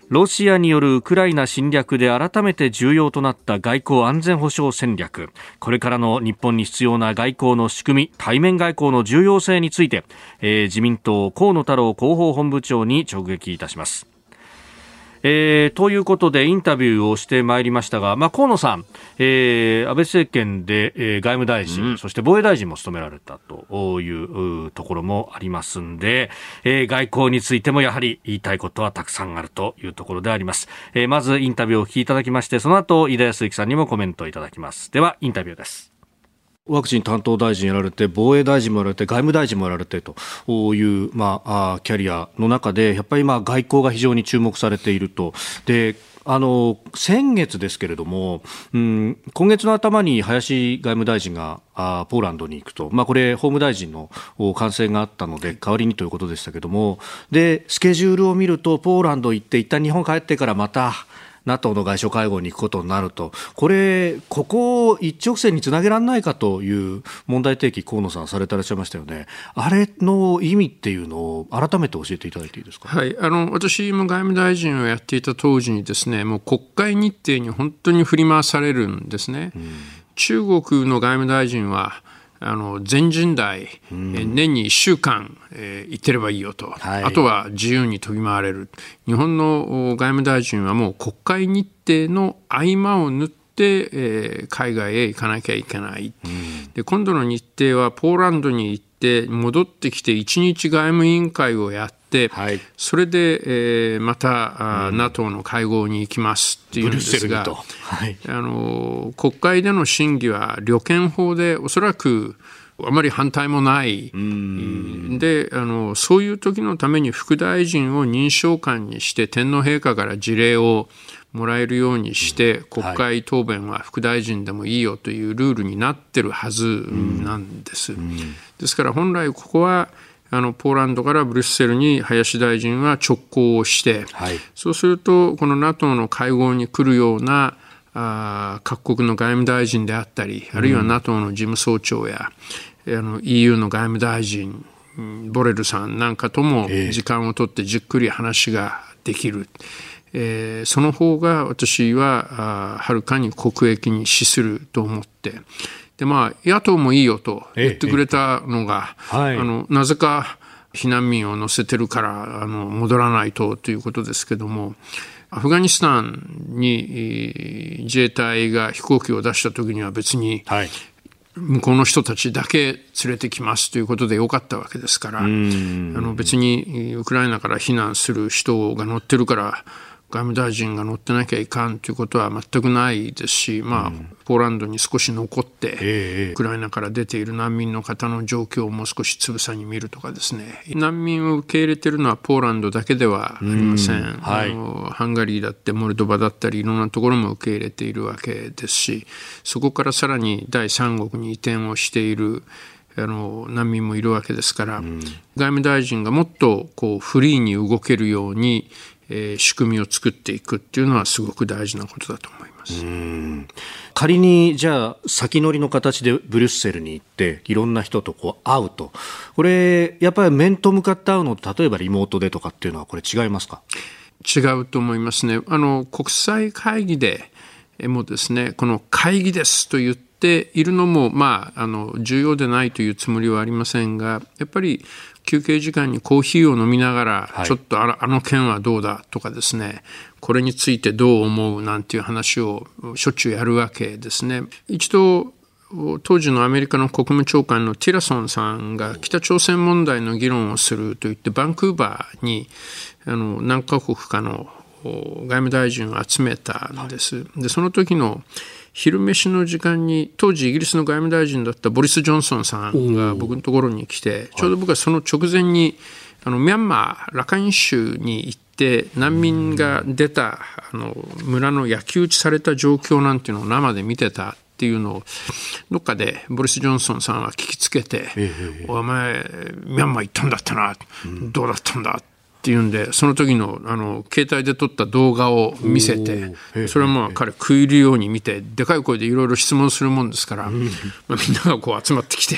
ロシアによるウクライナ侵略で改めて重要となった外交安全保障戦略。これからの日本に必要な外交の仕組み対面外交の重要性について、えー、自民党河野太郎広報本部長に直撃いたします。えー、ということでインタビューをしてまいりましたが、まあ、河野さん、えー、安倍政権で、えー、外務大臣、うん、そして防衛大臣も務められたというところもありますんで、えー、外交についてもやはり言いたいことはたくさんあるというところであります。えー、まずインタビューをお聞きいただきまして、その後、井田康之さんにもコメントいただきます。では、インタビューです。ワクチン担当大臣やられて、防衛大臣もやられて、外務大臣もやられてという、まあ、キャリアの中で、やっぱり今、外交が非常に注目されていると。であの先月ですけれども、うん、今月の頭に林外務大臣があポーランドに行くと、まあ、これ、法務大臣の感染があったので、代わりにということでしたけれども、でスケジュールを見ると、ポーランド行って、一旦日本帰ってからまた、NATO の外相会合に行くことになると、これ、ここを一直線につなげられないかという問題提起、河野さん、されてらっしゃいましたよね、あれの意味っていうのを、改めて教えていただいていいですか、はい、あの私も外務大臣をやっていた当時に、ですねもう国会日程に本当に振り回されるんですね。うん、中国の外務大臣はあの全人代、うん、年に1週間、えー、行ってればいいよと、はい、あとは自由に飛び回れる、日本の外務大臣はもう国会日程の合間を縫って、えー、海外へ行かなきゃいけない、うん、で今度の日程はポーランドに行って戻ってきて1日外務委員会をやって、はい、それで、えー、また、うん、NATO の会合に行きますっていうんですが、はい、あの国会での審議は旅券法でおそらくあまり反対もない、であのそういう時のために副大臣を認証官にして天皇陛下から辞令をもらえるようにして、国会答弁は副大臣でもいいよというルールになってるはずなんです。ですから本来ここはあのポーランドからブリュッセルに林大臣は直行をして、はい、そうするとこの NATO の会合に来るようなあ各国の外務大臣であったりあるいは NATO の事務総長や、うん、あの EU の外務大臣ボレルさんなんかとも時間を取ってじっくり話ができる。えー、その方が私ははるかに国益に資すると思ってで、まあ、野党もいいよと言ってくれたのが、はい、あのなぜか避難民を乗せてるからあの戻らないとということですけども、アフガニスタンに自衛隊が飛行機を出した時には別に、はい、向こうの人たちだけ連れてきますということでよかったわけですから、あの別にウクライナから避難する人が乗ってるから、外務大臣が乗ってなきゃいかんということは全くないですし、まあ、ポーランドに少し残って、ウクライナから出ている難民の方の状況をもう少しつぶさに見るとかですね、難民を受け入れているのはポーランドだけではありません。はい、あのハンガリーだってモルドバだったりいろんなところも受け入れているわけですし、そこからさらに第三国に移転をしているあの難民もいるわけですから、うん、外務大臣がもっとこうフリーに動けるように、えー、仕組みを作っていくっていうのはすごく大事なことだと思います。仮にじゃあ先乗りの形でブリュッセルに行っていろんな人とこう会うとこれやっぱり面と向かって会うのと例えばリモートでとかっていうのはこれ違いますか？違うと思いますね。あの国際会議でもですねこの会議ですと言ってているのも、まあ、あの重要でないというつもりはありませんがやっぱり休憩時間にコーヒーを飲みながら、ちょっとああの件はどうだとかですねこれについてどう思うなんていう話をしょっちゅうやるわけですね。一度当時のアメリカの国務長官のティラソンさんが北朝鮮問題の議論をすると言ってバンクーバーにあの何カ国かの外務大臣を集めたんです。でその時の昼飯の時間に当時イギリスの外務大臣だったボリス・ジョンソンさんが僕のところに来てちょうど僕はその直前にあのミャンマーラカイン州に行って難民が出たあの村の焼き討ちされた状況なんていうのを生で見てたっていうのをどっかでボリス・ジョンソンさんは聞きつけて「お前ミャンマー行ったんだってなどうだったんだ」ってっていうんでその時のあの携帯で撮った動画を見せてそれはまあ彼食い入るように見てでかい声でいろいろ質問するもんですから、まあ、みんながこう集まってきて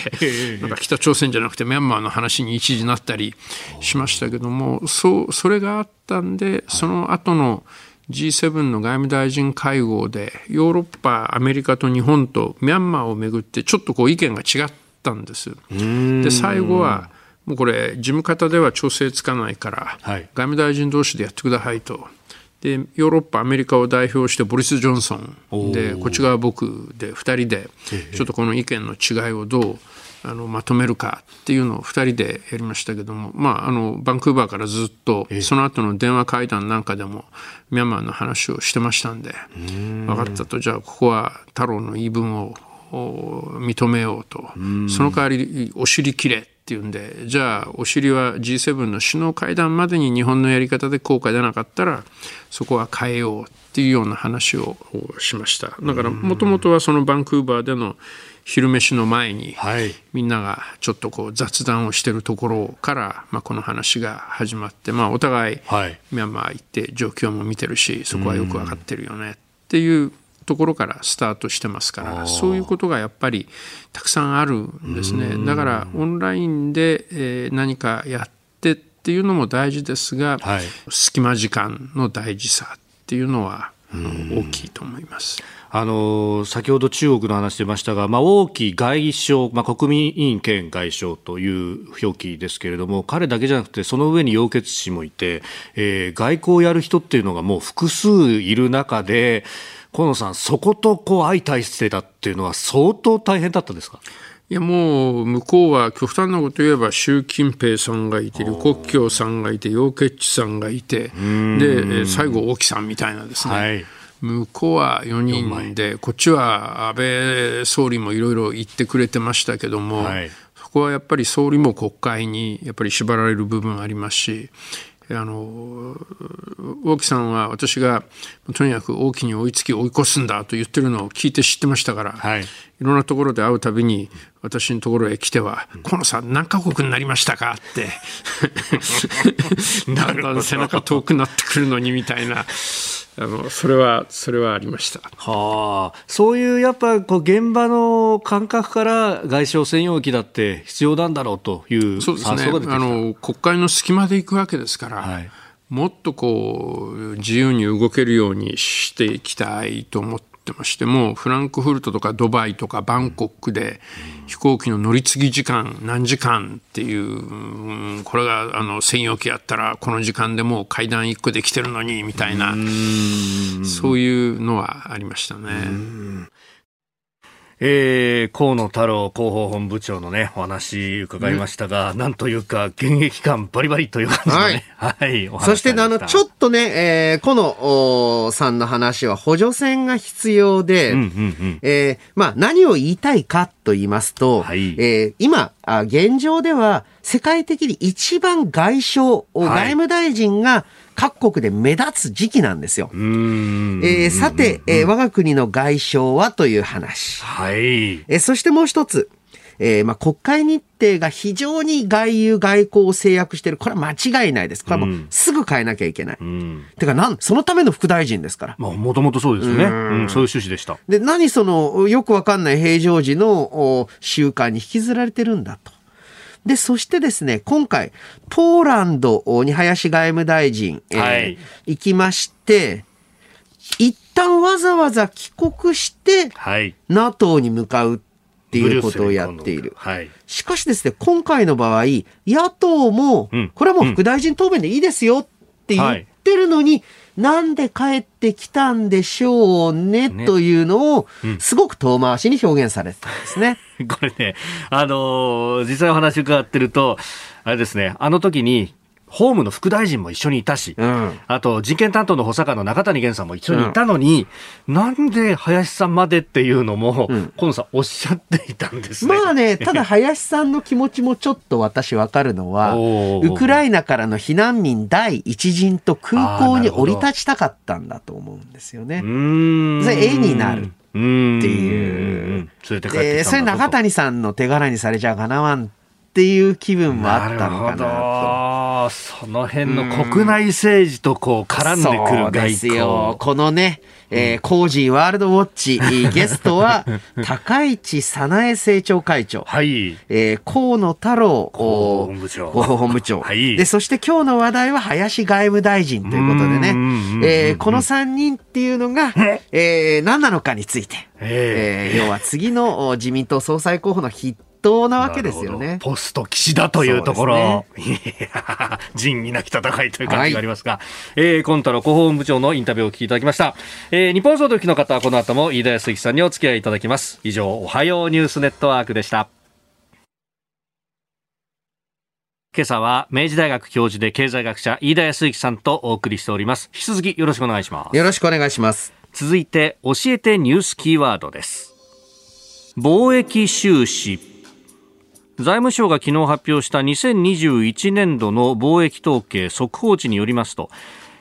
なんか北朝鮮じゃなくてミャンマーの話に一時なったりしましたけどもそうそれがあったんでその後の G7 の外務大臣会合でヨーロッパアメリカと日本とミャンマーをめぐってちょっとこう意見が違ったんです。で最後はもうこれ、事務方では調整つかないから、はい、外務大臣同士でやってくださいと。でヨーロッパ、アメリカを代表してボリス・ジョンソンでこっち側僕で2人でちょっとこの意見の違いをどうあのまとめるかっていうのを2人でやりましたけども、まあ、あのバンクーバーからずっとその後の電話会談なんかでもミャンマーの話をしてましたんで分かったと。じゃあここは太郎の言い分を認めようと。その代わりお尻切れっていうんでじゃあお尻は G7 の首脳会談までに日本のやり方で効果出なかったらそこは変えようっていうような話をしました。だからもともとはそのバンクーバーでの昼飯の前に、はい、みんながちょっとこう雑談をしてるところから、まあ、この話が始まって、まあ、お互い、ミャンマー行って状況も見てるしそこはよく分かってるよねっていうところからスタートしてますからそういうことがやっぱりたくさんあるんですね。だからオンラインで、え何かやってっていうのも大事ですが、はい、隙間時間の大事さっていうのは大きいと思います。あの先ほど中国の話出ましたが、まあ、王毅外相、まあ、国民委員兼外相という表記ですけれども彼だけじゃなくてその上に楊潔氏もいて、えー、外交をやる人っていうのがもう複数いる中で河野さん、そことこう相対してたっていうのは相当大変だったですか？いやもう向こうは極端なこと言えば習近平さんがいて李克強さんがいて楊潔チさん。がいてで最後王毅さんみたいなですね、はい、向こうは4人でこっちは安倍総理もいろいろ言ってくれてましたけども、はい、そこはやっぱり総理も国会にやっぱり縛られる部分ありますしあの大木さんは私がとにかく大きに追いつき追い越すんだと言ってるのを聞いて知ってましたから、はい、いろんなところで会うたびに私のところへ来ては「河野さん何カ国になりましたか?」って (laughs) だんだん背中遠くなってくるのにみたいなあのそれはそれはありました。はあ、そういうやっぱこう現場の感覚から外相専用機だって必要なんだろうというそうですね。あの国会の隙間で行くわけですから。はいもっとこう自由に動けるようにしていきたいと思ってましてもフランクフルトとかドバイとかバンコクで飛行機の乗り継ぎ時間何時間っていうこれがあの専用機やったらこの時間でもう階段1個できてるのにみたいなそういうのはありましたね。えー、河野太郎広報本部長のね、お話伺いましたが、うん、なんというか、現役感バリバリという感じでね。はい。はい、そして、あの、ちょっとね、えー、河野さんの話は補助線が必要で、うんうんうん、えー、まあ、何を言いたいかと言いますと、はい、えー、今、現状では、世界的に一番外相、はい、外務大臣が、各国で目立つ時期なんですよ。えー、さて、えー、我が国の外相はという話。はい。えー、そしてもう一つ。えー、まあ、国会日程が非常に外遊外交を制約している。これは間違いないです。これはもうすぐ変えなきゃいけない。うん、てか、なん、そのための副大臣ですから。まあ、もともとそうですね。うん、うん、そういう趣旨でした。で、何その、よくわかんない平常時の習慣に引きずられてるんだと。で、そしてですね、今回、ポーランドに林外務大臣、えー、はい、行きまして、一旦わざわざ帰国して、はい、NATO に向かうっていうことをやっている。はい、しかしですね、今回の場合、野党も、これはもう副大臣答弁でいいですよって言ってるのに、はいなんで帰ってきたんでしょうね、ねというのを、すごく遠回しに表現されてたんですね。(laughs) これね、あのー、実際お話伺ってると、あれですね、あの時に、法務の副大臣も一緒にいたし、うん、あと人権担当の補佐官の中谷源さんも一緒にいたのに、うん、なんで林さんまでっていうのも、うん、河野さんおっしゃっていたんですね。まあね、(laughs) ただ林さんの気持ちもちょっと私わかるのは、(laughs) ウクライナからの避難民第一陣と空港に降り立ちたかったんだと思うんですよね。それ絵になる。っていう。それ中谷さんの手柄にされちゃかなわんっていう気分もあったのかなと。その辺の国内政治とこう絡んでくる外交。ですよ。このね、えー、コージーワールドウォッチ、ゲストは、高市早苗政調会長。はい。えー、河野太郎、広報本部長。広報本部長。はい。で、そして今日の話題は林外務大臣ということでね、えー、この3人っていうのが、え？ー、何なのかについて、えー、要は次の自民党総裁候補の筆当なわけですよね。ポスト岸田というところ、ね、(laughs) 仁義なき戦いという感じがありますが、はい、えー、コンタの広報部長のインタビューをお聞きいただきました。えー、日本総動機の方はこの後も飯田康之さんにお付き合いいただきます。以上、おはようニュースネットワークでした。今朝は明治大学教授で経済学者飯田康之さんとお送りしております。引き続きよろしくお願いします。よろしくお願いします。続いて教えてニュースキーワードです。貿易収支財務省が昨日発表した2021年度の貿易統計速報値によりますと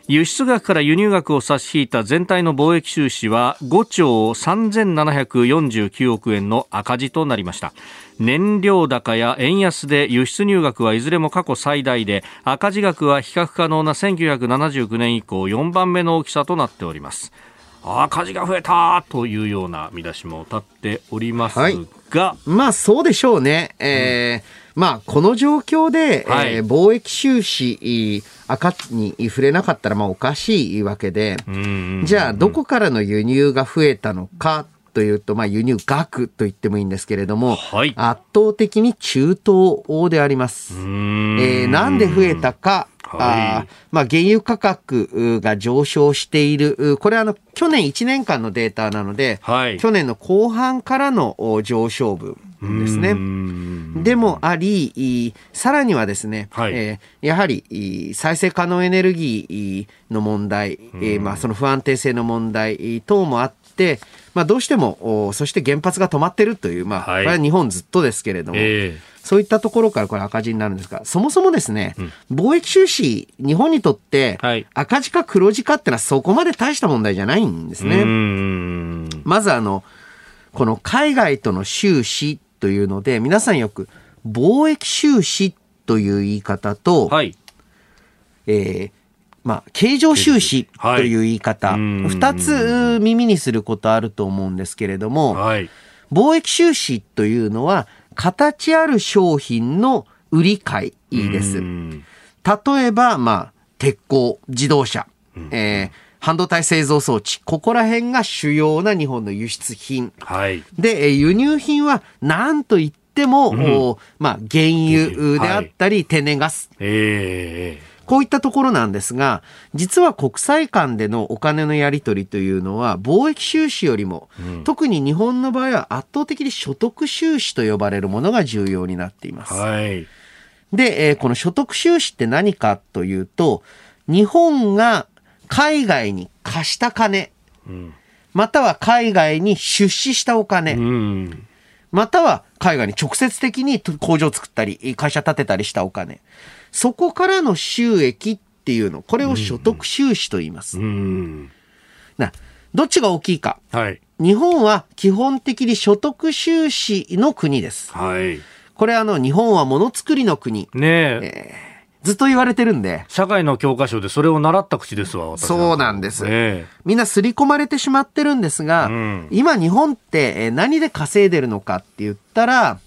輸出額から輸入額を差し引いた全体の貿易収支は5兆3749億円の赤字となりました。燃料高や円安で輸出入額はいずれも過去最大で赤字額は比較可能な1979年以降4番目の大きさとなっております。赤字が増えたというような見出しも立っておりますが、まあそうでしょうね。えー、うん、まあこの状況で、はい、えー、貿易収支赤に触れなかったらまあおかしいわけで、じゃあどこからの輸入が増えたのかというと、まあ、輸入額と言ってもいいんですけれども、はい、圧倒的に中東であります。えー、なんで増えたか、あまあ、原油価格が上昇している。これはあの、去年1年間のデータなので、はい、去年の後半からの上昇分ですね。でもあり、さらにはですね、はい、えー、やはり再生可能エネルギーの問題、えー、まあ、その不安定性の問題等もあって、まあ、どうしても、そして原発が止まってるという、まあ、これは日本ずっとですけれども、えーそういったところからこれ赤字になるんですが、そもそもですね、うん、貿易収支、日本にとって赤字か黒字かってのはそこまで大した問題じゃないんですね。まずあの、この海外との収支というので、皆さんよく貿易収支という言い方と、はい、えー、まあ、経常収支という言い方、二、はい、つ耳にすることあると思うんですけれども、はい、貿易収支というのは、形ある商品の売り買いです。例えば、まあ、鉄鋼、自動車、えー、半導体製造装置、ここら辺が主要な日本の輸出品。はい、で、輸入品は何と言っても、うん、まあ、原油であったり、はい、天然ガス。えーこういったところなんですが、実は国際間でのお金のやり取りというのは、貿易収支よりも、うん、特に日本の場合は圧倒的に所得収支と呼ばれるものが重要になっています。はい、で、えー、この所得収支って何かというと、日本が海外に貸した金、うん、または海外に出資したお金、うんまたは海外に直接的に工場を作ったり、会社建てたりしたお金。そこからの収益っていうの、これを所得収支と言います。な、どっちが大きいか。はい。日本は基本的に所得収支の国です。はい。これあの、日本はものづくりの国。ねえ。えーずっと言われてるんで。社会の教科書でそれを習った口ですわ、そうなんです。えー、みんな刷り込まれてしまってるんですが、うん、今日本って何で稼いでるのかって言ったら、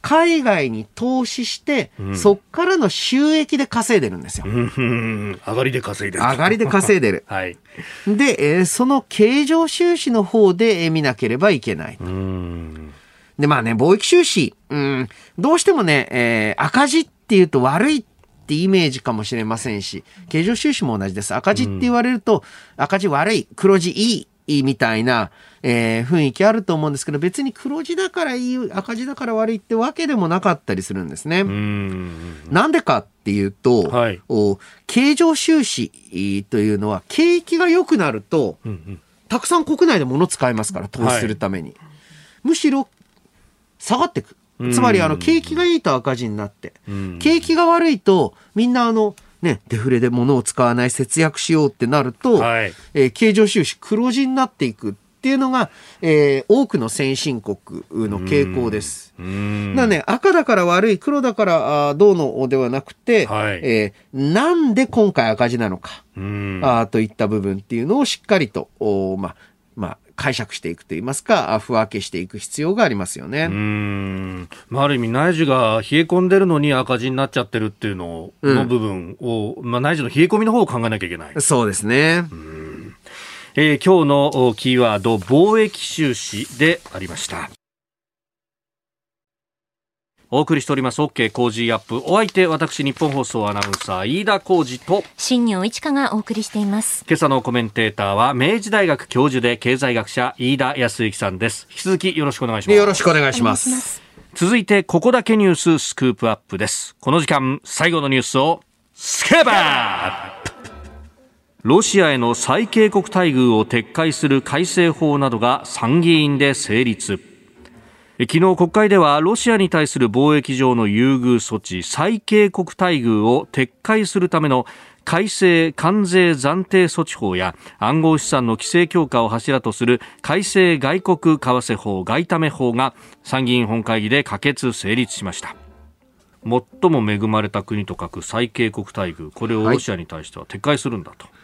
海外に投資して、うん、そっからの収益で稼いでるんですよ。上がりで稼いでる。上がりで稼いでる。(laughs) はい。で、えー、その経常収支の方で見なければいけない。で、まあね、貿易収支、うん、どうしてもね、えー、赤字っていうと悪いっってイメージかもしれませんし、経常収支も同じです。赤字って言われると、赤字悪い、黒字いい、みたいな、えー、雰囲気あると思うんですけど、別に黒字だからいい、赤字だから悪いってわけでもなかったりするんですね。なんでかっていうと、はい、お経常収支というのは、景気が良くなると、うんうん、たくさん国内で物使いますから、投資するために。はい、むしろ、下がっていく。つまり、あの、景気がいいと赤字になって、景気が悪いと、みんなあの、ね、デフレで物を使わない節約しようってなると、はい、えー、経常収支黒字になっていくっていうのが、えー、多くの先進国の傾向です。なね、赤だから悪い、黒だからあどうのではなくて、はい、えー、なんで今回赤字なのか、あといった部分っていうのをしっかりと、おまあ、まあ、解釈していくといいますか、不分けしていく必要がありますよね。うん。まあ、ある意味内需が冷え込んでるのに赤字になっちゃってるっていうのの部分を、うん、まあ、内需の冷え込みの方を考えなきゃいけない。そうですね。えー、今日のキーワード、貿易収支でありました。お送りしております OK 工事アップ。お相手私日本放送アナウンサー飯田浩二と新業一華がお送りしています。今朝のコメンテーターは明治大学教授で経済学者飯田康之さんです。引き続きよろしくお願いします。よろしくお願いします。続いてここだけニューススクープアップです。この時間最後のニュースをスケバーロシアへの最恵国待遇を撤回する改正法などが参議院で成立昨日国会ではロシアに対する貿易上の優遇措置最恵国待遇を撤回するための改正関税暫定措置法や暗号資産の規制強化を柱とする改正外国為替法外為法が参議院本会議で可決成立しました。最も恵まれた国と書く最恵国待遇これをロシアに対しては撤回するんだと、はい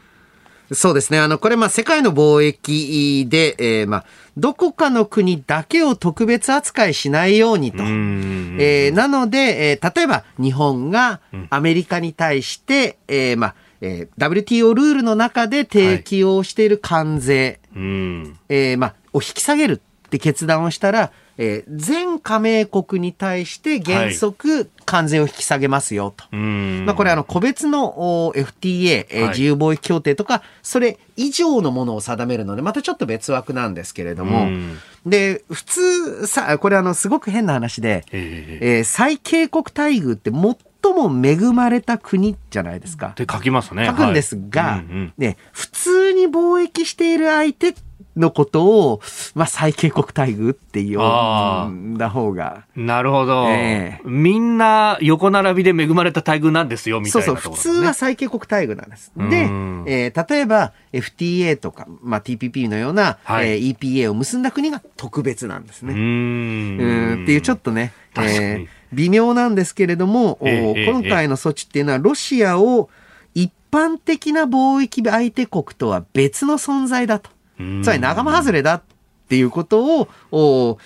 そうですね。あの、これ、まあ、世界の貿易で、えー、まあ、どこかの国だけを特別扱いしないようにと。えー、なので、えー、例えば、日本がアメリカに対して、うん、えー、まあ、えー、WTO ルールの中で提起をしている関税、はい、えー、まあ、を引き下げるって決断をしたら、えー、全加盟国に対して原則関税を引き下げますよと。はい、まあこれあの個別の FTA、えー、自由貿易協定とか、それ以上のものを定めるので、またちょっと別枠なんですけれども、で、普通さ、これあのすごく変な話で、えー、最恵国待遇って最も恵まれた国じゃないですか。って書きますね。書くんですが、はい。うんうん、ね、普通に貿易している相手のことを、まあ、最恵国待遇って呼んだ方が。なるほど、えー、みんな横並びで恵まれた待遇なんですよ、みたいな、ね、そうそう、普通は最恵国待遇なんです。で、えー、例えば FTA とか、まあ、TPP のような、はい、えー、EPA を結んだ国が特別なんですね。うん。っていうちょっとね、えー、微妙なんですけれども、えー、今回の措置っていうのはロシアを一般的な貿易相手国とは別の存在だと。つまり仲間外れだっていうことを、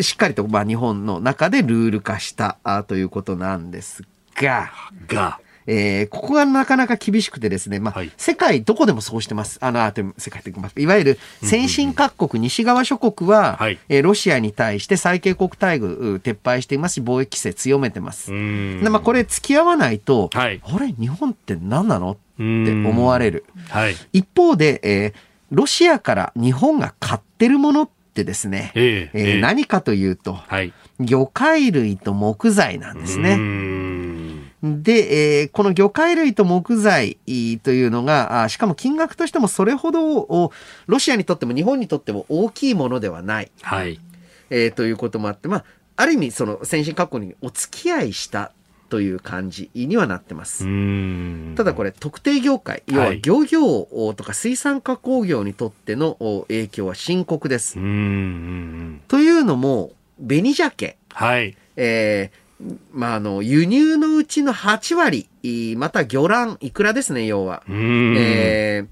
しっかりと、まあ、日本の中でルール化したということなんですが、が、えー、ここがなかなか厳しくてですね、まあ、はい、世界どこでもそうしてます。あの、あ世界的いわゆる先進各国、西側諸国は、はい、えー、ロシアに対して最恵国待遇撤廃していますし、貿易規制強めてます。でまあ、これ付き合わないと、はい、あれ、日本って何なの？って思われる。はい、一方で、えー、ロシアから日本が買ってるものってですね、えー、えー、何かというと、はい、魚介類と木材なんですね。で、えー、この魚介類と木材というのが、しかも金額としてもそれほど、ロシアにとっても日本にとっても大きいものではない。はい。えー、ということもあって、まあ、ある意味、その先進各国にお付き合いしたという感じにはなってます。ただこれ特定業界、要は漁業とか水産加工業にとっての影響は深刻です。というのも、紅鮭、はい、えーまあ、あの、輸入のうちの8割、また魚卵、いくらですね、要は。え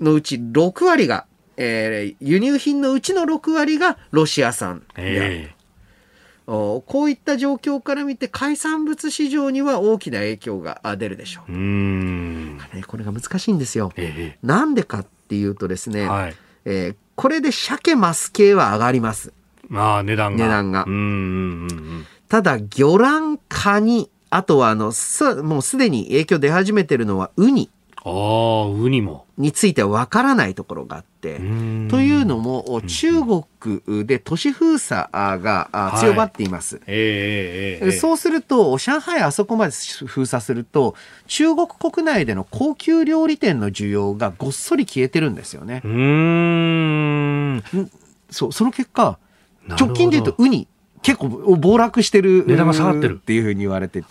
ー、のうち6割が、えー、輸入品のうちの6割がロシア産である。えーこういった状況から見て海産物市場には大きな影響が出るでしょう。うんこれが難しいんですよ。ええ、なんでかっていうとですね、はい、えー、これで鮭マス系は上がります。まあ値段が。値段が。うんうんうんただ、魚卵、カニ、あとはあの、す、もうすでに影響出始めてるのはウニ。ああ、ウニも。についてはわからないところがあって。というのも、中国で都市封鎖が強まっています。はいえーえー、そうすると、上海あそこまで封鎖すると、中国国内での高級料理店の需要がごっそり消えてるんですよね。うん。そう、その結果、直近で言うとウニ結構暴落してる値段が下がってる。っていうふうに言われてて。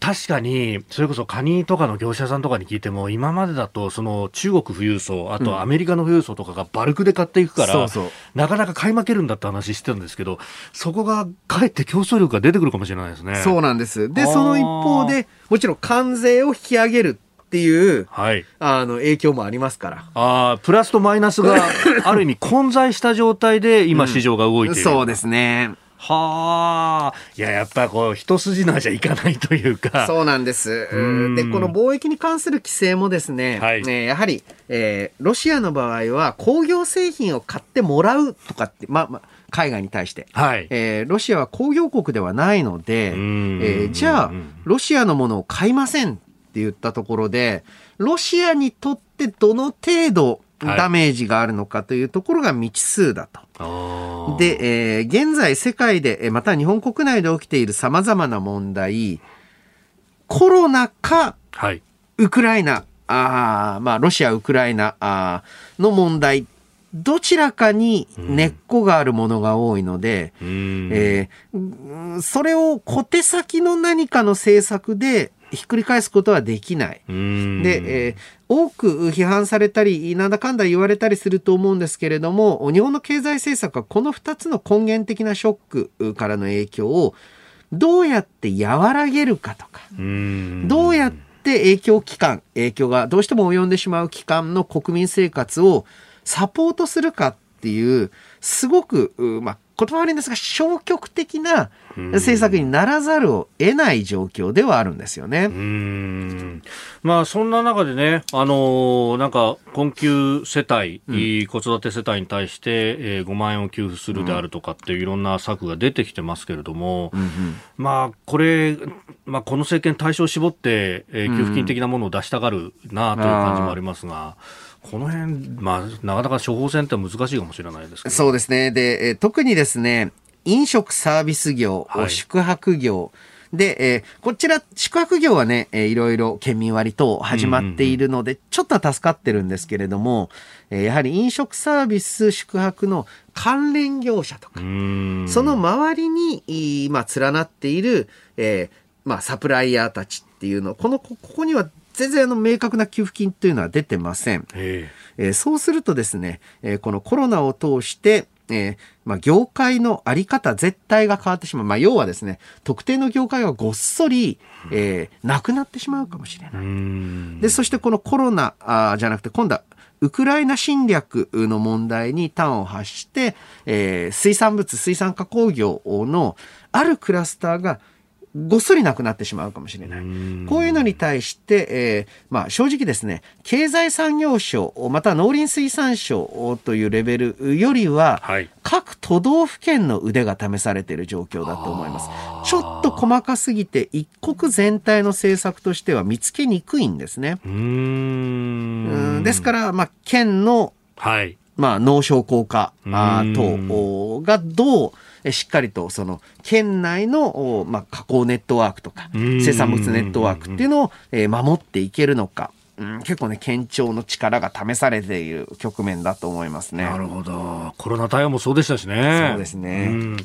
確かにそれこそカニとかの業者さんとかに聞いても今までだとその中国富裕層あとアメリカの富裕層とかがバルクで買っていくから、うん、そうそう。なかなか買い負けるんだって話してたんですけどそこがかえって競争力が出てくるかもしれないですね。そうなんです。でその一方でもちろん関税を引き上げるっていう、はい、あの影響もありますから。ああ、プラスとマイナスがある意味混在した状態で今市場が動いている、うん、そうですね。はあ。いや、やっぱこう、一筋縄じゃいかないというか。そうなんです。で、この貿易に関する規制もですね、はい、ねやはり、えー、ロシアの場合は工業製品を買ってもらうとかって、まあ、まあ、海外に対して、はいえー、ロシアは工業国ではないので、えー、じゃあ、ロシアのものを買いませんって言ったところで、ロシアにとってどの程度ダメージがあるのかというところが未知数だと。で、えー、現在世界で、また日本国内で起きている様々な問題、コロナか、はい、ウクライナ、あまあ、ロシア、ウクライナあの問題、どちらかに根っこがあるものが多いので、うん、えー、それを小手先の何かの政策でひっくり返すことはできない。で、えー、多く批判されたり、なんだかんだ言われたりすると思うんですけれども、日本の経済政策はこの2つの根源的なショックからの影響をどうやって和らげるかとか、どうやって影響期間、影響がどうしても及んでしまう期間の国民生活をサポートするかっていう、すごく、まあ、言葉悪いんですが消極的な政策にならざるを得ない状況ではあるんですよね。うんまあ、そんな中でね、あのー、なんか困窮世帯、うん、子育て世帯に対して、えー、5万円を給付するであるとかっていういろんな策が出てきてますけれども、うんうん、まあ、これ、まあ、この政権対象を絞って、えー、給付金的なものを出したがるなという感じもありますが。うんこの辺、まあ、なかなか処方箋って難しいかもしれないですけど。そうですね。で、え特にですね、飲食サービス業、はい、宿泊業、で、えー、こちら、宿泊業はね、えー、いろいろ県民割等始まっているので、ちょっとは助かってるんですけれども、えー、やはり飲食サービス、宿泊の関連業者とか、その周りに、まあ、連なっている、えー、まあ、サプライヤーたちっていうの、この、ここには全然あの明確な給付金というのは出てません。えー、そうするとですね、えー、このコロナを通して、えーまあ、業界のあり方絶対が変わってしまう。まあ、要はですね、特定の業界がごっそり、えー、なくなってしまうかもしれない。で、そしてこのコロナあじゃなくて、今度はウクライナ侵略の問題に端を発して、えー、水産物、水産加工業のあるクラスターがごっそりなくなってしまうかもしれない。こういうのに対して、えー、まあ正直ですね、経済産業省、また農林水産省というレベルよりは、はい、各都道府県の腕が試されている状況だと思います。ちょっと細かすぎて、一国全体の政策としては見つけにくいんですね。うんですから、まあ、県の、はい、まあ、農商工科等がどう、しっかりとその県内の、まあ、加工ネットワークとか生産物ネットワークっていうのを、え守っていけるのか。うん、結構ね、県庁の力が試されている局面だと思いますね。なるほど。コロナ対応もそうでしたしね。そうですね。うん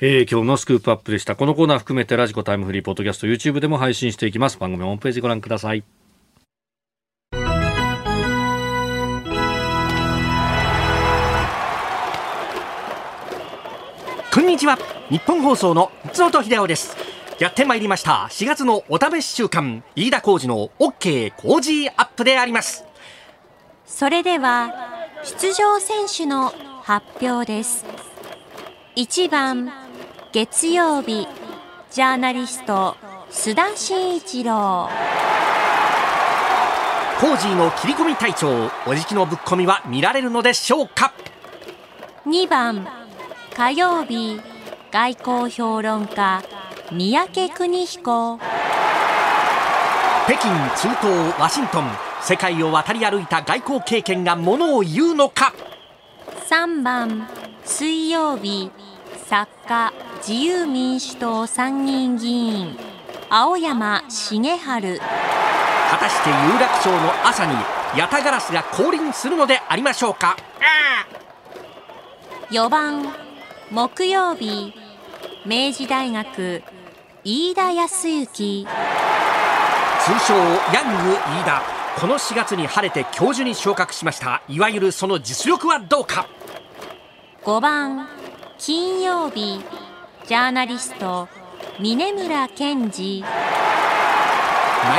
えー、今日のスクープアップでした。このコーナー含めてラジコタイムフリーポッドキャスト YouTube でも配信していきます。番組ホームページご覧ください。にちは。日本放送の松本秀夫です。やってまいりました。4月のお試し週間。飯田浩二の OK 工事アップであります。それでは出場選手の発表です。1番月曜日ジャーナリスト須田慎一郎。コージーの切り込み隊長おじきのぶっ込みは見られるのでしょうか？2番火曜日外交評論家三宅邦彦。北京中東ワシントン。世界を渡り歩いた外交経験がものを言うのか？3番水曜日作家自由民主党参議院議員。青山茂春。果たして有楽町の朝にヤタガラスが降臨するのでありましょうか？4番木曜日明治大学飯田康之。通称ヤング飯田。この4月に晴れて教授に昇格しました。いわゆるその実力はどうか？5番金曜日ジャーナリスト峰村健二な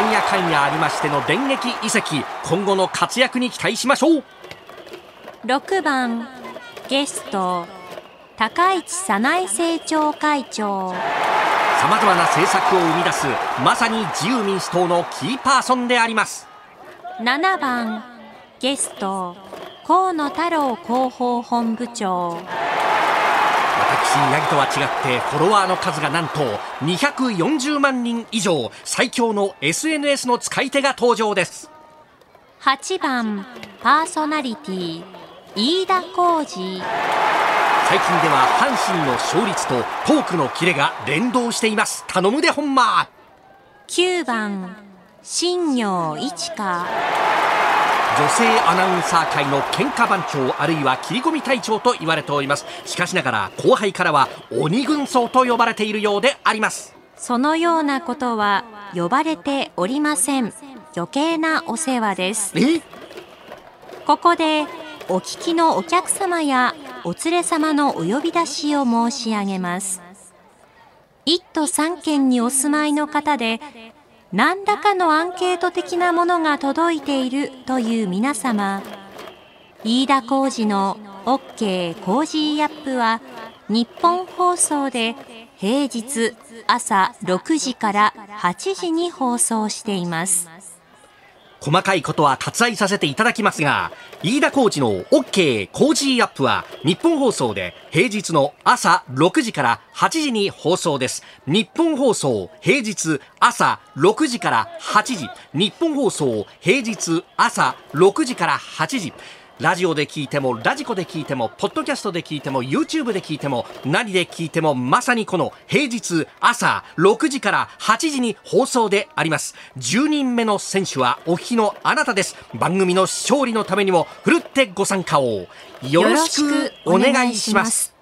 んやかんやありましての電撃移籍。今後の活躍に期待しましょう。6番ゲスト高市早苗政調会長。さまざまな政策を生み出すまさに自由民主党のキーパーソンであります。7番ゲスト河野太郎広報本部長。私ヤギとは違ってフォロワーの数がなんと240万人以上最強の SNS の使い手が登場です。8番パーソナリティ飯田浩二最近では阪神の勝率とトークのキレが連動しています。頼むで本間9番新業一華。女性アナウンサー界の喧嘩番長あるいは切り込み隊長と言われております。しかしながら後輩からは鬼軍曹と呼ばれているようであります。そのようなことは呼ばれておりません。余計なお世話です。ここでお聞きのお客様やお連れ様のお呼び出しを申し上げます。1都3県にお住まいの方で、何らかのアンケート的なものが届いているという皆様、飯田浩司の OK Cozy up はニッポン放送で平日朝6時から8時に放送しています。細かいことは割愛させていただきますが、飯田コーチの OK コージーアップは日本放送で平日の朝6時から8時に放送です。ニッポン放送平日朝6時から8時。ニッポン放送平日朝6時から8時。ラジオで聞いても、ラジコで聞いても、ポッドキャストで聞いても、YouTube で聞いても、何で聞いても、まさにこの平日朝6時から8時に放送であります。10人目の選手はお聞きのあなたです。番組の勝利のためにも、ふるってご参加をよろしくお願いします。